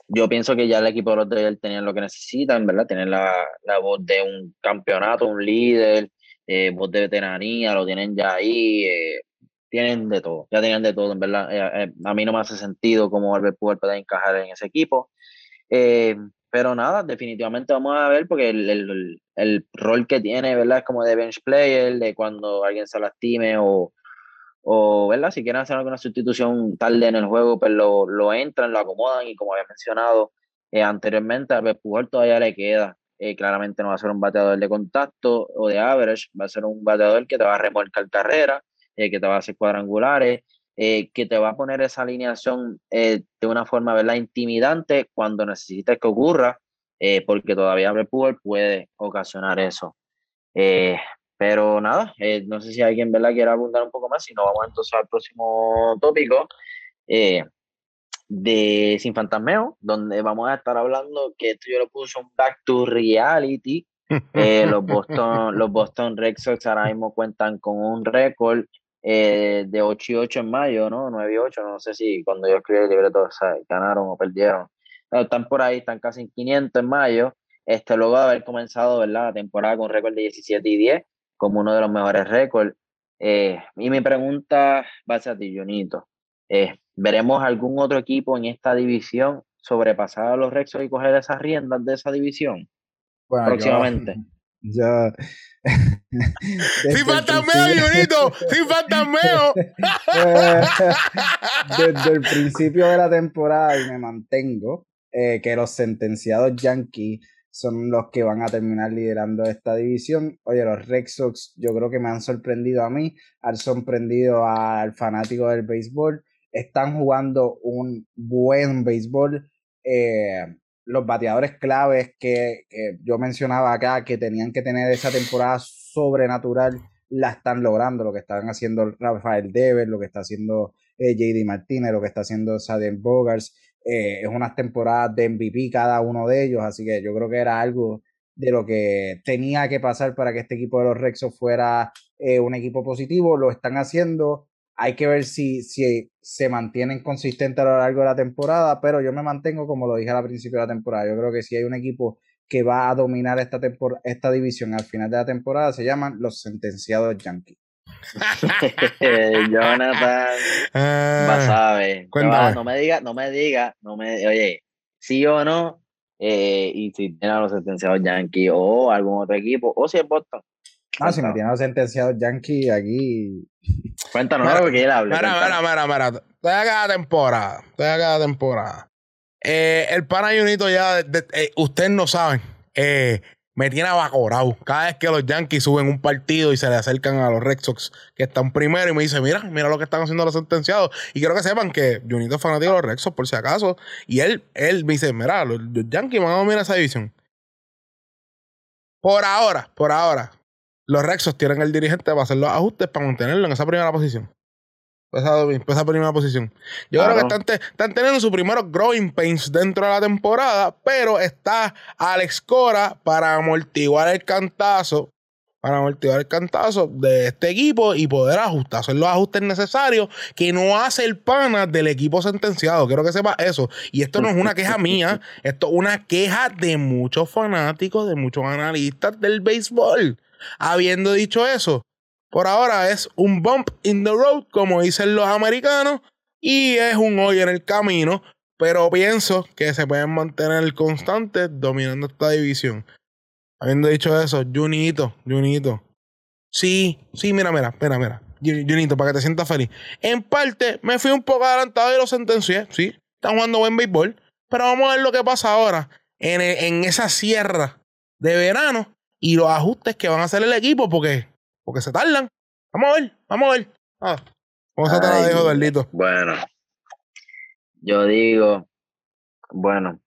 yo pienso que ya el equipo de los Dodgers tenían lo que necesitan, ¿verdad? Tienen la, la voz de un campeonato, un líder, eh, voz de veteranía, lo tienen ya ahí, eh, tienen de todo, ya tienen de todo, en verdad. Eh, a mí no me hace sentido cómo Albert Pujols puede encajar en ese equipo. pero nada, definitivamente vamos a ver, porque el, el, el, rol que tiene, ¿verdad? Es como de bench player, de cuando alguien se lastime o o ¿verdad? si quieren hacer alguna sustitución tarde en el juego, pues lo, lo entran, lo acomodan y como había mencionado eh, anteriormente, a Pujol todavía le queda. Eh, claramente no va a ser un bateador de contacto o de average, va a ser un bateador que te va a remolcar carrera, eh, que te va a hacer cuadrangulares, que te va a poner esa alineación de una forma ¿verdad? intimidante cuando necesites que ocurra, porque todavía Pujol puede ocasionar eso. Pero nada, eh, no sé si alguien ¿verdad? quiere abundar un poco más, si no vamos entonces al próximo tópico eh, de Sin Fantasmeo, donde vamos a estar hablando que esto yo lo puse un back to reality. Eh, los, Boston, los Boston Red Sox ahora mismo cuentan con un récord de 8 y 8 en mayo, ¿no? 9 y 8, no sé si cuando yo escribí el libreto o ganaron o perdieron. están por ahí, están casi en 500 en mayo. Este, luego de haber comenzado ¿verdad? la temporada con récord de 17 y 10, como uno de los mejores récords. Eh, y mi pregunta va a ti, Junito. Eh, ¿Veremos algún otro equipo en esta división sobrepasar a los Rexos y coger esas riendas de esa división próximamente? Yo. ¡Sin fantasmeo, Junito! ¡Sin fantasmeo! Desde el principio de la temporada, y me mantengo, eh, que los sentenciados Yankees son los que van a terminar liderando esta división. Oye, los Red Sox yo creo que me han sorprendido a mí, han sorprendido al fanático del béisbol. Están jugando un buen béisbol. Eh, los bateadores claves que, yo mencionaba acá, que tenían que tener esa temporada sobrenatural, la están logrando. Lo que están haciendo Rafael Dever, lo que está haciendo eh, JD Martínez, lo que está haciendo Sadien Bogars. Eh, es unas temporadas de MVP cada uno de ellos, así que yo creo que era algo de lo que tenía que pasar para que este equipo de los Rexos fuera eh, un equipo positivo. Lo están haciendo. Hay que ver si, si se mantienen consistentes a lo largo de la temporada, pero yo me mantengo como lo dije al principio de la temporada. Yo creo que si hay un equipo que va a dominar esta, esta división al final de la temporada, se llaman los sentenciados Yankees. Jonathan, ah, No, no, me diga, no me diga, no me, oye, sí o no, eh, y si tiene a los sentenciados Yankees o algún otro equipo, o si es Boston. No, si no tiene a los sentenciados Yankees aquí. Cuéntanos algo que él hable. Mira, mira, mira, mira. Estoy acá temporada. Estoy acá temporada. Eh, el pana Junito ya, eh, ustedes no saben. Eh, me tiene abacorado. Cada vez que los Yankees suben un partido y se le acercan a los Red Sox que están primero y me dice, mira, mira lo que están haciendo los sentenciados. Y quiero que sepan que Junito es fanático de los Red Sox por si acaso. Y él, él me dice, mira, los, Yankees van a dominar esa división. Por ahora, por ahora, los Red Sox tienen el dirigente para hacer los ajustes para mantenerlo en esa primera posición. Esa, primera posición. Yo creo que están, están, teniendo su primeros growing pains dentro de la temporada, pero está Alex Cora para amortiguar el cantazo, para amortiguar el cantazo de este equipo y poder ajustar, hacer los ajustes necesarios que no hace el pana del equipo sentenciado. Quiero que sepa eso. Y esto no es una queja mía, esto es una queja de muchos fanáticos, de muchos analistas del béisbol. Habiendo dicho eso, por ahora es un bump in the road, como dicen los americanos, y es un hoy en el camino, pero pienso que se pueden mantener constantes dominando esta división. Habiendo dicho eso, Junito, Junito. Sí, sí, mira, mira, mira, mira. Junito, para que te sientas feliz. En parte, me fui un poco adelantado y lo sentencié, sí. Están jugando buen béisbol. Pero vamos a ver lo que pasa ahora en, en esa sierra de verano y los ajustes que van a hacer el equipo, porque porque se tardan. Vamos a ver, vamos a ver. Ah, ¿Cómo se te la dejo, Eduardito? Bueno, yo digo, bueno,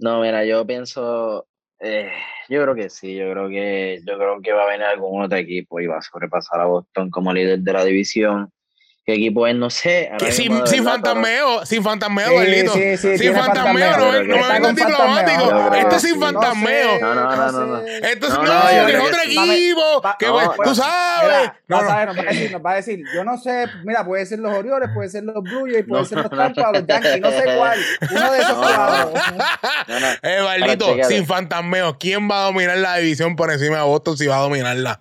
no, mira, yo pienso, eh, yo creo que sí, yo creo que, yo creo que va a venir algún otro equipo y va a sobrepasar a Boston como líder de la división qué equipo es, no sé. sin, sin fantasmeo, sin fantasmeo, sí, sin fantasmeo, no, no me vengo diplomático. Este es sin fantasmeo. No, no, no, no. Esto es, no, es otro equipo. Que tú sabes. No, sabes, nos va a decir, nos va a decir, yo no sé, mira, puede ser los Orioles, puede ser los Blue Jays, puede ser los Tampa, los Yankees, no sé cuál. Uno de esos. Eh, Valdito, sin fantasmeo, ¿quién va a dominar la división por encima de Boston si va a dominarla?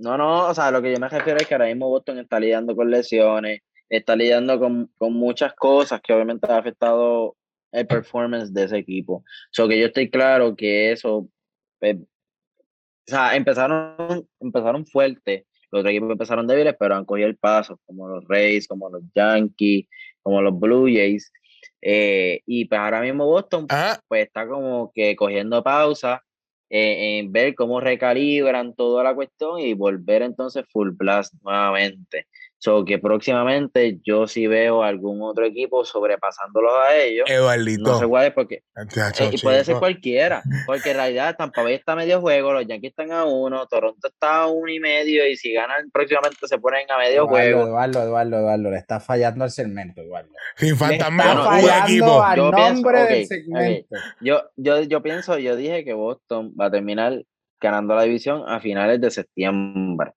No, no, o sea, lo que yo me refiero es que ahora mismo Boston está lidiando con lesiones, está lidiando con, muchas cosas que obviamente ha afectado el performance de ese equipo. So que yo estoy claro que eso, pues, o sea, empezaron, empezaron fuerte, los otros equipos empezaron débiles, pero han cogido el paso, como los Rays, como los Yankees, como los Blue Jays. Eh, y pues ahora mismo Boston, pues está como que cogiendo pausa eh, en ver cómo recalibran toda la cuestión y volver entonces full blast nuevamente. So que próximamente yo sí veo algún otro equipo sobrepasándolos a ellos. No sé cuál es porque. Eh, y puede ser cualquiera. Porque en realidad Tampa Bay está a medio juego, los Yankees están a uno, Toronto está a uno y medio, y si ganan próximamente se ponen a medio juego. Eduardo, Eduardo, Eduardo, le está fallando el segmento, Eduardo. Sin fantasma, un equipo. Al yo nombre del segmento. Yo, yo, yo pienso, yo dije que Boston va a terminar ganando la división a finales de septiembre.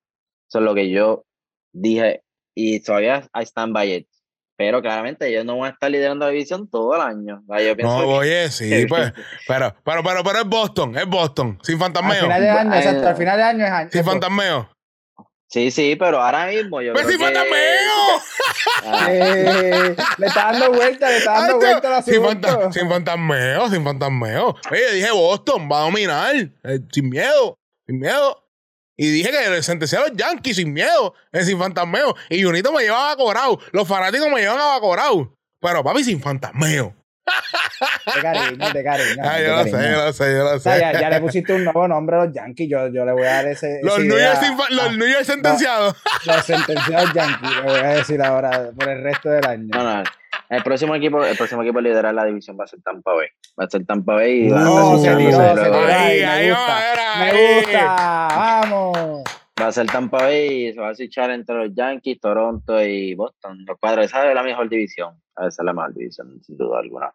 Eso es lo que yo dije y todavía I stand by it. Pero claramente ellos no van a estar liderando la división todo el año. Yo pienso no, oye, sí, pues. Pero, pero, pero, pero es Boston, es Boston, sin fantasmeo. Al final de año, exacto, al final de año es año. Sin fantasmeo. Sí, sí, pero ahora mismo yo. ¡Pues sin fantasmeo! Eh, le está dando vuelta, le está dando vuelta la sin, sin fantasmeo, sin fantasmeo. Oye, dije Boston, va a dominar, eh, sin miedo. sin miedo. Y dije que sentencié a los Yankees sin miedo, en sin fantasmeo. Y Junito me llevaba a Corao. Los fanáticos me llevan a Corao. Pero papi, sin fantasmeo. De cariño, de cariño. Ah, yo lo sé, yo lo sé, yo lo O sea, sé. ya, ya le pusiste un nuevo nombre a los Yankees. Yo, yo le voy a dar ese. Los New York, sin fa- a- los New York sentenciados. los sentenciados Yankees. Le voy a decir ahora por el resto del año. No, no. El próximo equipo, el próximo equipo a liderar la división va a ser Tampa Bay. Va a ser Tampa Bay y va No, a se ser tiró, se luego- tiró. Ahí, me ahí gusta, va, era Me ahí. gusta. Vamos. Va a ser Tampa Bay y se va a switchar entre los Yankees, Toronto y Boston. Los cuadros, esa es la mejor división. Esa es la mejor división, sin duda alguna.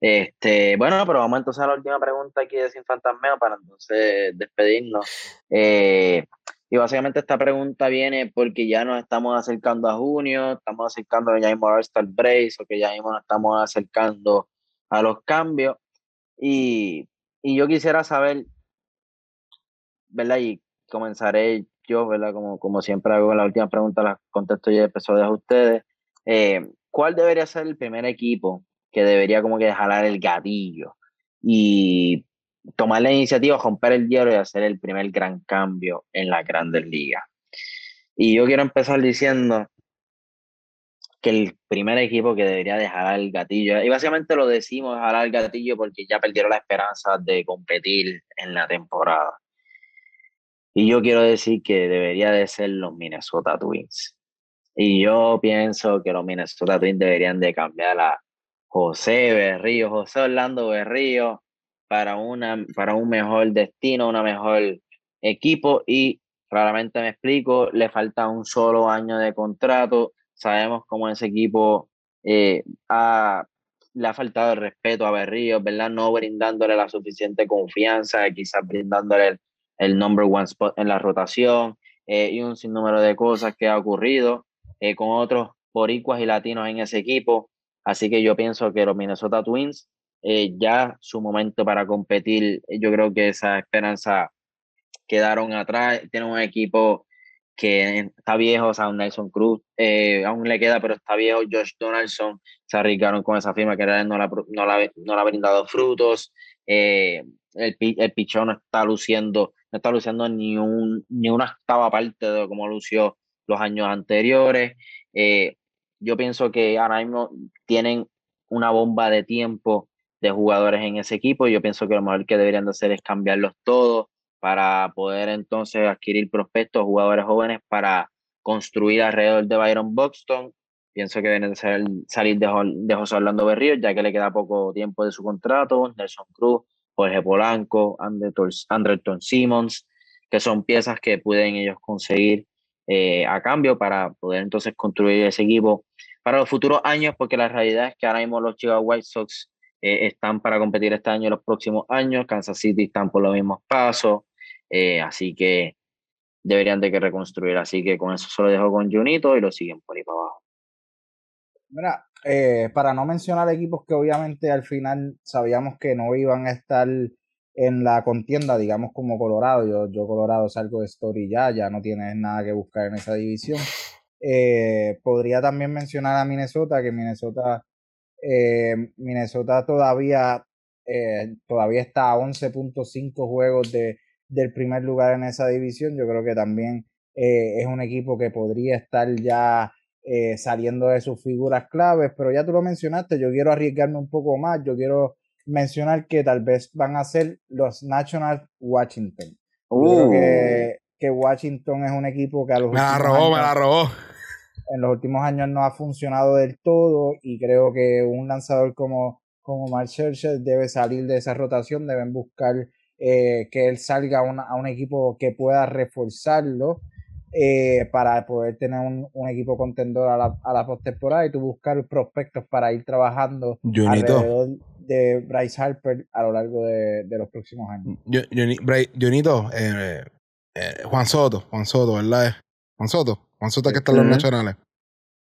Este, bueno, pero vamos entonces a la última pregunta aquí de Sin Fantasmeo para entonces despedirnos. Eh, y básicamente esta pregunta viene porque ya nos estamos acercando a junio, estamos acercando ya mismo a All-Star Break, o que ya mismo nos estamos acercando a los cambios. Y, y yo quisiera saber, ¿verdad? Y comenzaré yo, ¿verdad? Como, como siempre hago en la última pregunta, las contesto yo lo dejo a ustedes. Eh, ¿Cuál debería ser el primer equipo que debería como que jalar el gatillo y tomar la iniciativa, romper el hielo y hacer el primer gran cambio en las grandes ligas? Y yo quiero empezar diciendo que el primer equipo que debería de jalar el gatillo, y básicamente lo decimos jalar el gatillo porque ya perdieron la esperanza de competir en la temporada. Y yo quiero decir que debería de ser los Minnesota Twins. Y yo pienso que los Minnesota Twins deberían de cambiar a José Berrío, José Orlando Berrío, para, una, para un mejor destino, una mejor equipo. Y claramente me explico, le falta un solo año de contrato. Sabemos cómo ese equipo eh, ha, le ha faltado el respeto a Berrío, ¿verdad? No brindándole la suficiente confianza, quizás brindándole el, el number one spot en la rotación eh, y un sinnúmero de cosas que ha ocurrido eh, con otros boricuas y latinos en ese equipo. Así que yo pienso que los Minnesota Twins, eh, ya su momento para competir, eh, yo creo que esa esperanza quedaron atrás. Tienen un equipo que está viejo, o sea, Nelson Cruz eh, aún le queda, pero está viejo. Josh Donaldson se arriesgaron con esa firma que no, la, no, la, no la ha brindado frutos. El, el pichón no está luciendo, no está luciendo ni, un, ni una octava parte de como lució los años anteriores. Yo pienso que ahora mismo tienen una bomba de tiempo de jugadores en ese equipo yo pienso que lo mejor que deberían de hacer es cambiarlos todos para poder entonces adquirir prospectos, jugadores jóvenes para construir alrededor de Byron Buxton. Pienso que deben ser, salir de, de José Orlando Berríos, ya que le queda poco tiempo de su contrato, Nelson Cruz, Jorge Polanco, Anderton Simmons, que son piezas que pueden ellos conseguir eh, a cambio para poder entonces construir ese equipo para los futuros años, porque la realidad es que ahora mismo los Chicago White Sox eh, están para competir este año y los próximos años, Kansas City están por los mismos pasos, eh, así que deberían de que reconstruir, así que con eso se lo dejo con Junito y lo siguen por ahí para abajo. Mira, eh, para no mencionar equipos que obviamente al final sabíamos que no iban a estar en la contienda, digamos como Colorado, yo, yo Colorado salgo de Story ya, ya no tienes nada que buscar en esa división. Eh, podría también mencionar a Minnesota, que Minnesota, eh, Minnesota todavía, eh, todavía está a 11.5 juegos de, del primer lugar en esa división. Yo creo que también eh, es un equipo que podría estar ya eh, saliendo de sus figuras claves, pero ya tú lo mencionaste, yo quiero arriesgarme un poco más, yo quiero mencionar que tal vez van a ser los National Washington. Uh. Yo creo que, que, Washington es un equipo que a los me la robó, años, me la robó. En los últimos años no ha funcionado del todo y creo que un lanzador como, como Mark Scherzer debe salir de esa rotación, deben buscar eh, que él salga a, una, a, un equipo que pueda reforzarlo eh, para poder tener un, un equipo contendor a la, a la postemporada y tú buscar prospectos para ir trabajando Junito. alrededor de Bryce Harper a lo largo de, de los próximos años. Junito, eh, eh, Juan Soto, Juan Soto, ¿verdad? Juan Soto, Juan Soto que está en los nacionales.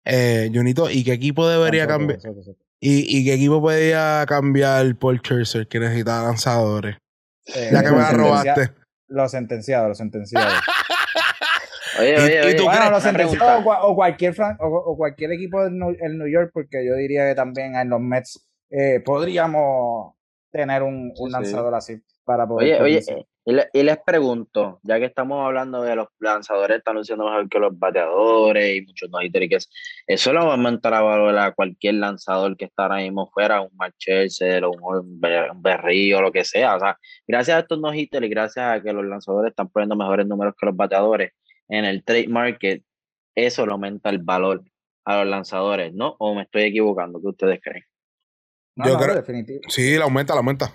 Eh, Junito, ¿y qué equipo debería cambiar? Soto, Soto. ¿Y, ¿Y qué equipo podría cambiar por Scherzer que necesita lanzadores? ya que me la robaste. Los sentenciados, los sentenciados. Oye, ¿Y- oye, y oye, tú Bueno, crees- los una sentenciados o, cualquier fran- o, o cualquier equipo en New, York, porque yo diría que también en los Mets eh, podríamos tener un, un Sí, sí. lanzador así para poder Oye, oye, eh, Y, le- y les pregunto, ya que estamos hablando de los lanzadores, están luciendo mejor que los bateadores y muchos no hitters, y que es- eso lo va a aumentar a valor a cualquier lanzador que está ahora mismo fuera, un Marchel, o un, Be- un Berrío, o lo que sea. O sea, gracias a estos no hitters y gracias a que los lanzadores están poniendo mejores números que los bateadores en el trade market, eso le aumenta el valor a los lanzadores, ¿no? ¿O me estoy equivocando? ¿Qué ustedes creen? No, Yo no, creo- definitivo, Sí, la aumenta, la aumenta.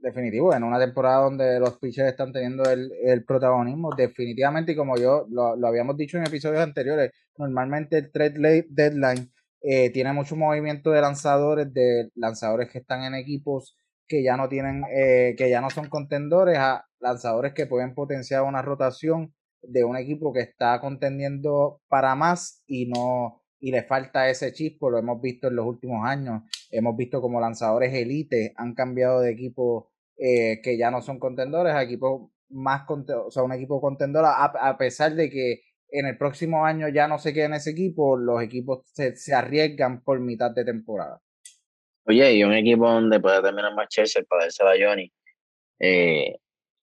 Definitivo. En una temporada donde los pitchers están teniendo el, el protagonismo, definitivamente, y como yo lo, lo habíamos dicho en episodios anteriores, normalmente el trade deadline eh, tiene mucho movimiento de lanzadores, de lanzadores que están en equipos que ya no tienen, eh, que ya no son contendores, a lanzadores que pueden potenciar una rotación de un equipo que está contendiendo para más y no y le falta ese chispo, lo hemos visto en los últimos años, hemos visto como lanzadores elite han cambiado de equipo eh, que ya no son contendores equipos más o sea, un equipo contendor a, a pesar de que en el próximo año ya no se quede en ese equipo, los equipos se, se arriesgan por mitad de temporada. Oye, y un equipo donde puede terminar más Chelsea para dársela a Johnny. Eh,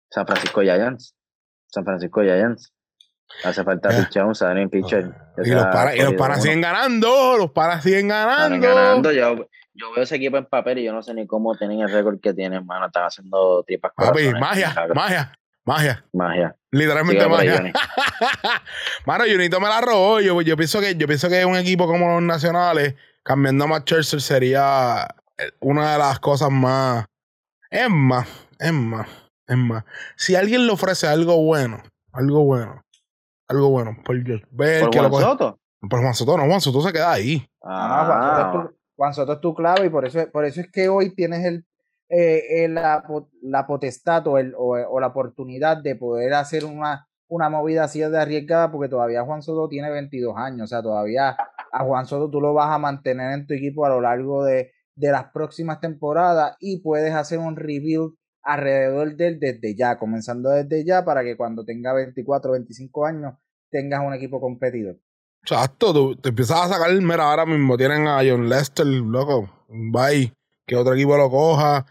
San Francisco Giants. San Francisco Giants. Hace falta Eh. pitcher, un Saturn pitcher. que Y los uno. siguen ganando, los panas siguen ganando. ganando. Yo, yo veo ese equipo en papel y yo no sé ni cómo tienen el récord que tienen, mano. Están haciendo tripas Papi, magia, magia, magia. Magia. Literalmente ahí, magia. Mano, Junito me la robó. Yo, yo pienso que, yo pienso que un equipo como los nacionales, cambiando a Scherzer sería eh, una de las cosas más. Es más, es más, es más. Si alguien le ofrece algo bueno, algo bueno, algo bueno, por Dios, ver ¿Por que lo Juan coge- Soto? Por Juan Soto, no, Juan Soto se queda ahí. Ah, Juan, Soto es Ah, tu, Juan Soto es tu clave y por eso, por eso es que hoy tienes el, eh, eh, la, la potestad o, el, o, o la oportunidad de poder hacer una, una movida así de arriesgada porque todavía Juan Soto tiene 22 años, o sea, todavía a Juan Soto tú lo vas a mantener en tu equipo a lo largo de, de las próximas temporadas y puedes hacer un rebuild alrededor de él desde ya, comenzando desde ya para que cuando tenga 24, 25 años tengas un equipo competidor. Exacto, tú te empiezas a sacar, mira, ahora mismo tienen a John Lester, loco, bye, que otro equipo lo coja.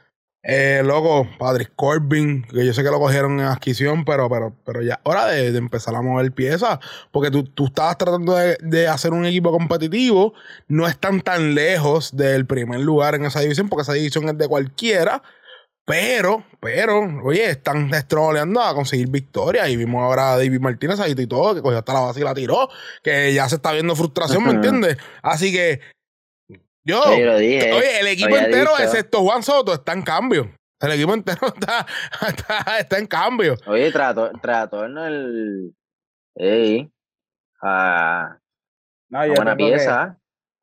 Eh, loco, Patrick Corbin, que yo sé que lo cogieron en adquisición, pero, pero, pero ya hora de, de empezar a mover piezas, porque tú, tú estabas tratando de, de hacer un equipo competitivo, no están tan lejos del primer lugar en esa división, porque esa división es de cualquiera, pero, pero, oye, están estroleando a conseguir victorias. Y vimos ahora a David Martínez ahí y todo, que cogió hasta la base y la tiró, que ya se está viendo frustración, ¿me entiendes? Así que, yo, Sí, lo dije. oye, el equipo entero, dicho. excepto Juan Soto, está en cambio. El equipo entero está, está, está en cambio. Oye, trato, trato en el. Ey. Ah, No, yo buena que- pieza.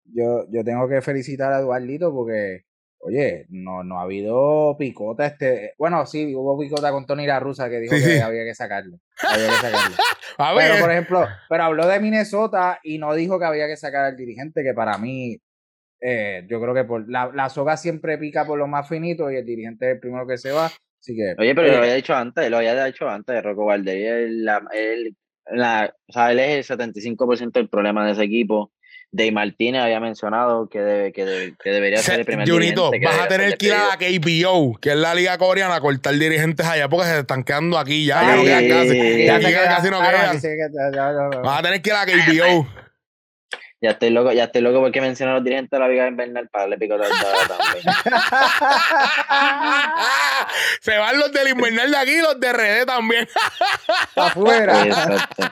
yo, yo tengo que felicitar a Eduardito porque, oye, no, no ha habido picota este. Bueno, sí, hubo picota con Tony La Russa que dijo Sí, que sí. había que sacarlo. Había que sacarlo. A pero, por ver, ejemplo, pero habló de Minnesota y no dijo que había que sacar al dirigente, que para mí, eh, yo creo que por la, la soga siempre pica por lo más finito y el dirigente es el primero que se va. Así que. Oye, pero eh, lo había dicho antes, lo había dicho antes, Rocco Valdez. Él, la, él, la, o sea, él es el 75% del problema de ese equipo. Dave Martínez había mencionado que, debe, que, debe- que debería ser el primer Junito, vas a tener que ir a la. KBO, que es la liga coreana, a cortar dirigentes allá porque se están quedando aquí ya. ah, ya no sí, casi. Ya queda- casi no ah, quedan. ya- Vas a tener que ir a la KBO. Ya estoy loco, ya estoy loco porque menciona a los dirigentes de la Liga Invernal para darle picota al dado también. Se van los del invernal de aquí y los de RD también. afuera. Exacto,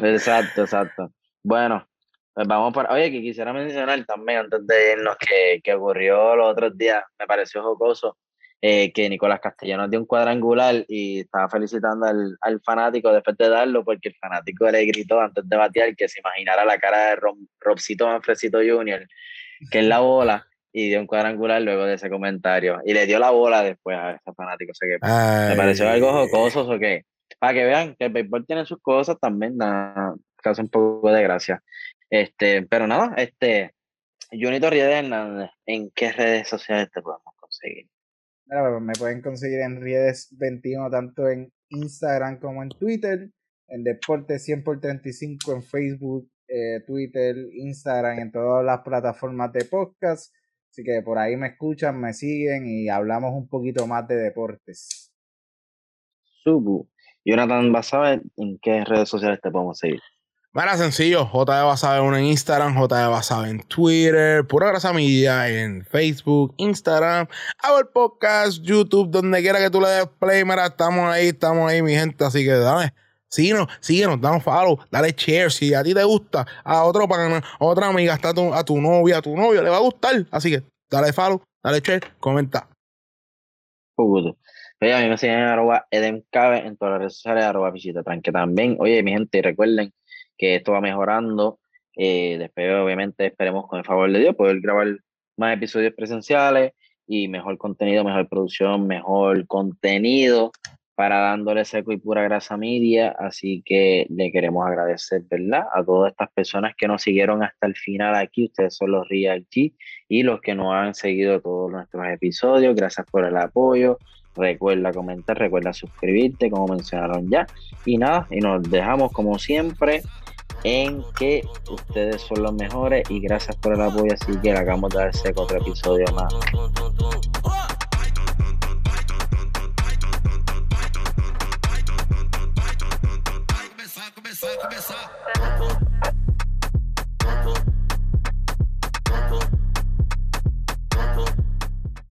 exacto, exacto. Bueno, pues vamos para. Oye, que quisiera mencionar también antes de irnos que, que ocurrió los otros días, me pareció jocoso, eh, que Nicolás Castellanos dio un cuadrangular y estaba felicitando al, al fanático después de darlo, porque el fanático le gritó antes de batear que se imaginara la cara de Rob, Robcito Manfresito Jr., que es la bola, y dio un cuadrangular luego de ese comentario. Y le dio la bola después a ese fanático. O sea que me pareció algo jocoso, o que para que vean que el béisbol tiene sus cosas también, da, causa un poco de gracia. Este, pero nada, este, Junito Riedes Hernández, ¿en qué redes sociales te podemos conseguir? Pues, me pueden conseguir en Riedes21 tanto en Instagram como en Twitter, en Deportes 100 por 35 en Facebook, eh, Twitter, Instagram, en todas las plataformas de podcast. Así que por ahí me escuchan, me siguen y hablamos un poquito más de deportes. Subu. Jonathan Basabe, ¿en qué redes sociales te podemos seguir? Mira, sencillo, JD Basabe uno en Instagram, JD Basabe en Twitter, Pura Grasa Media en Facebook, Instagram, Apple Podcast, YouTube, donde quiera que tú le des play, mira, estamos ahí, estamos ahí, mi gente, así que dame, síguenos, síguenos, damos follow, dale share, si a ti te gusta, a otro pana, a otra amiga, hasta a tu, a tu novia, a tu novio, le va a gustar, así que dale follow, dale share, comenta. Oye, a mí me siguen en arroba en todas las redes sociales, arroba visita tranque también. Oye, mi gente, recuerden que esto va mejorando. Eh, después, obviamente, esperemos con el favor de Dios poder grabar más episodios presenciales y mejor contenido, mejor producción, mejor contenido para dándole seco y pura grasa media. Así que le queremos agradecer, ¿verdad? A todas estas personas que nos siguieron hasta el final aquí. Ustedes son los Real G y los que nos han seguido todos nuestros episodios. Gracias por el apoyo. Recuerda comentar, recuerda suscribirte, como mencionaron ya. Y nada, y nos dejamos como siempre en que ustedes son los mejores y gracias por el apoyo. Así que le hagamos de darse otro episodio más.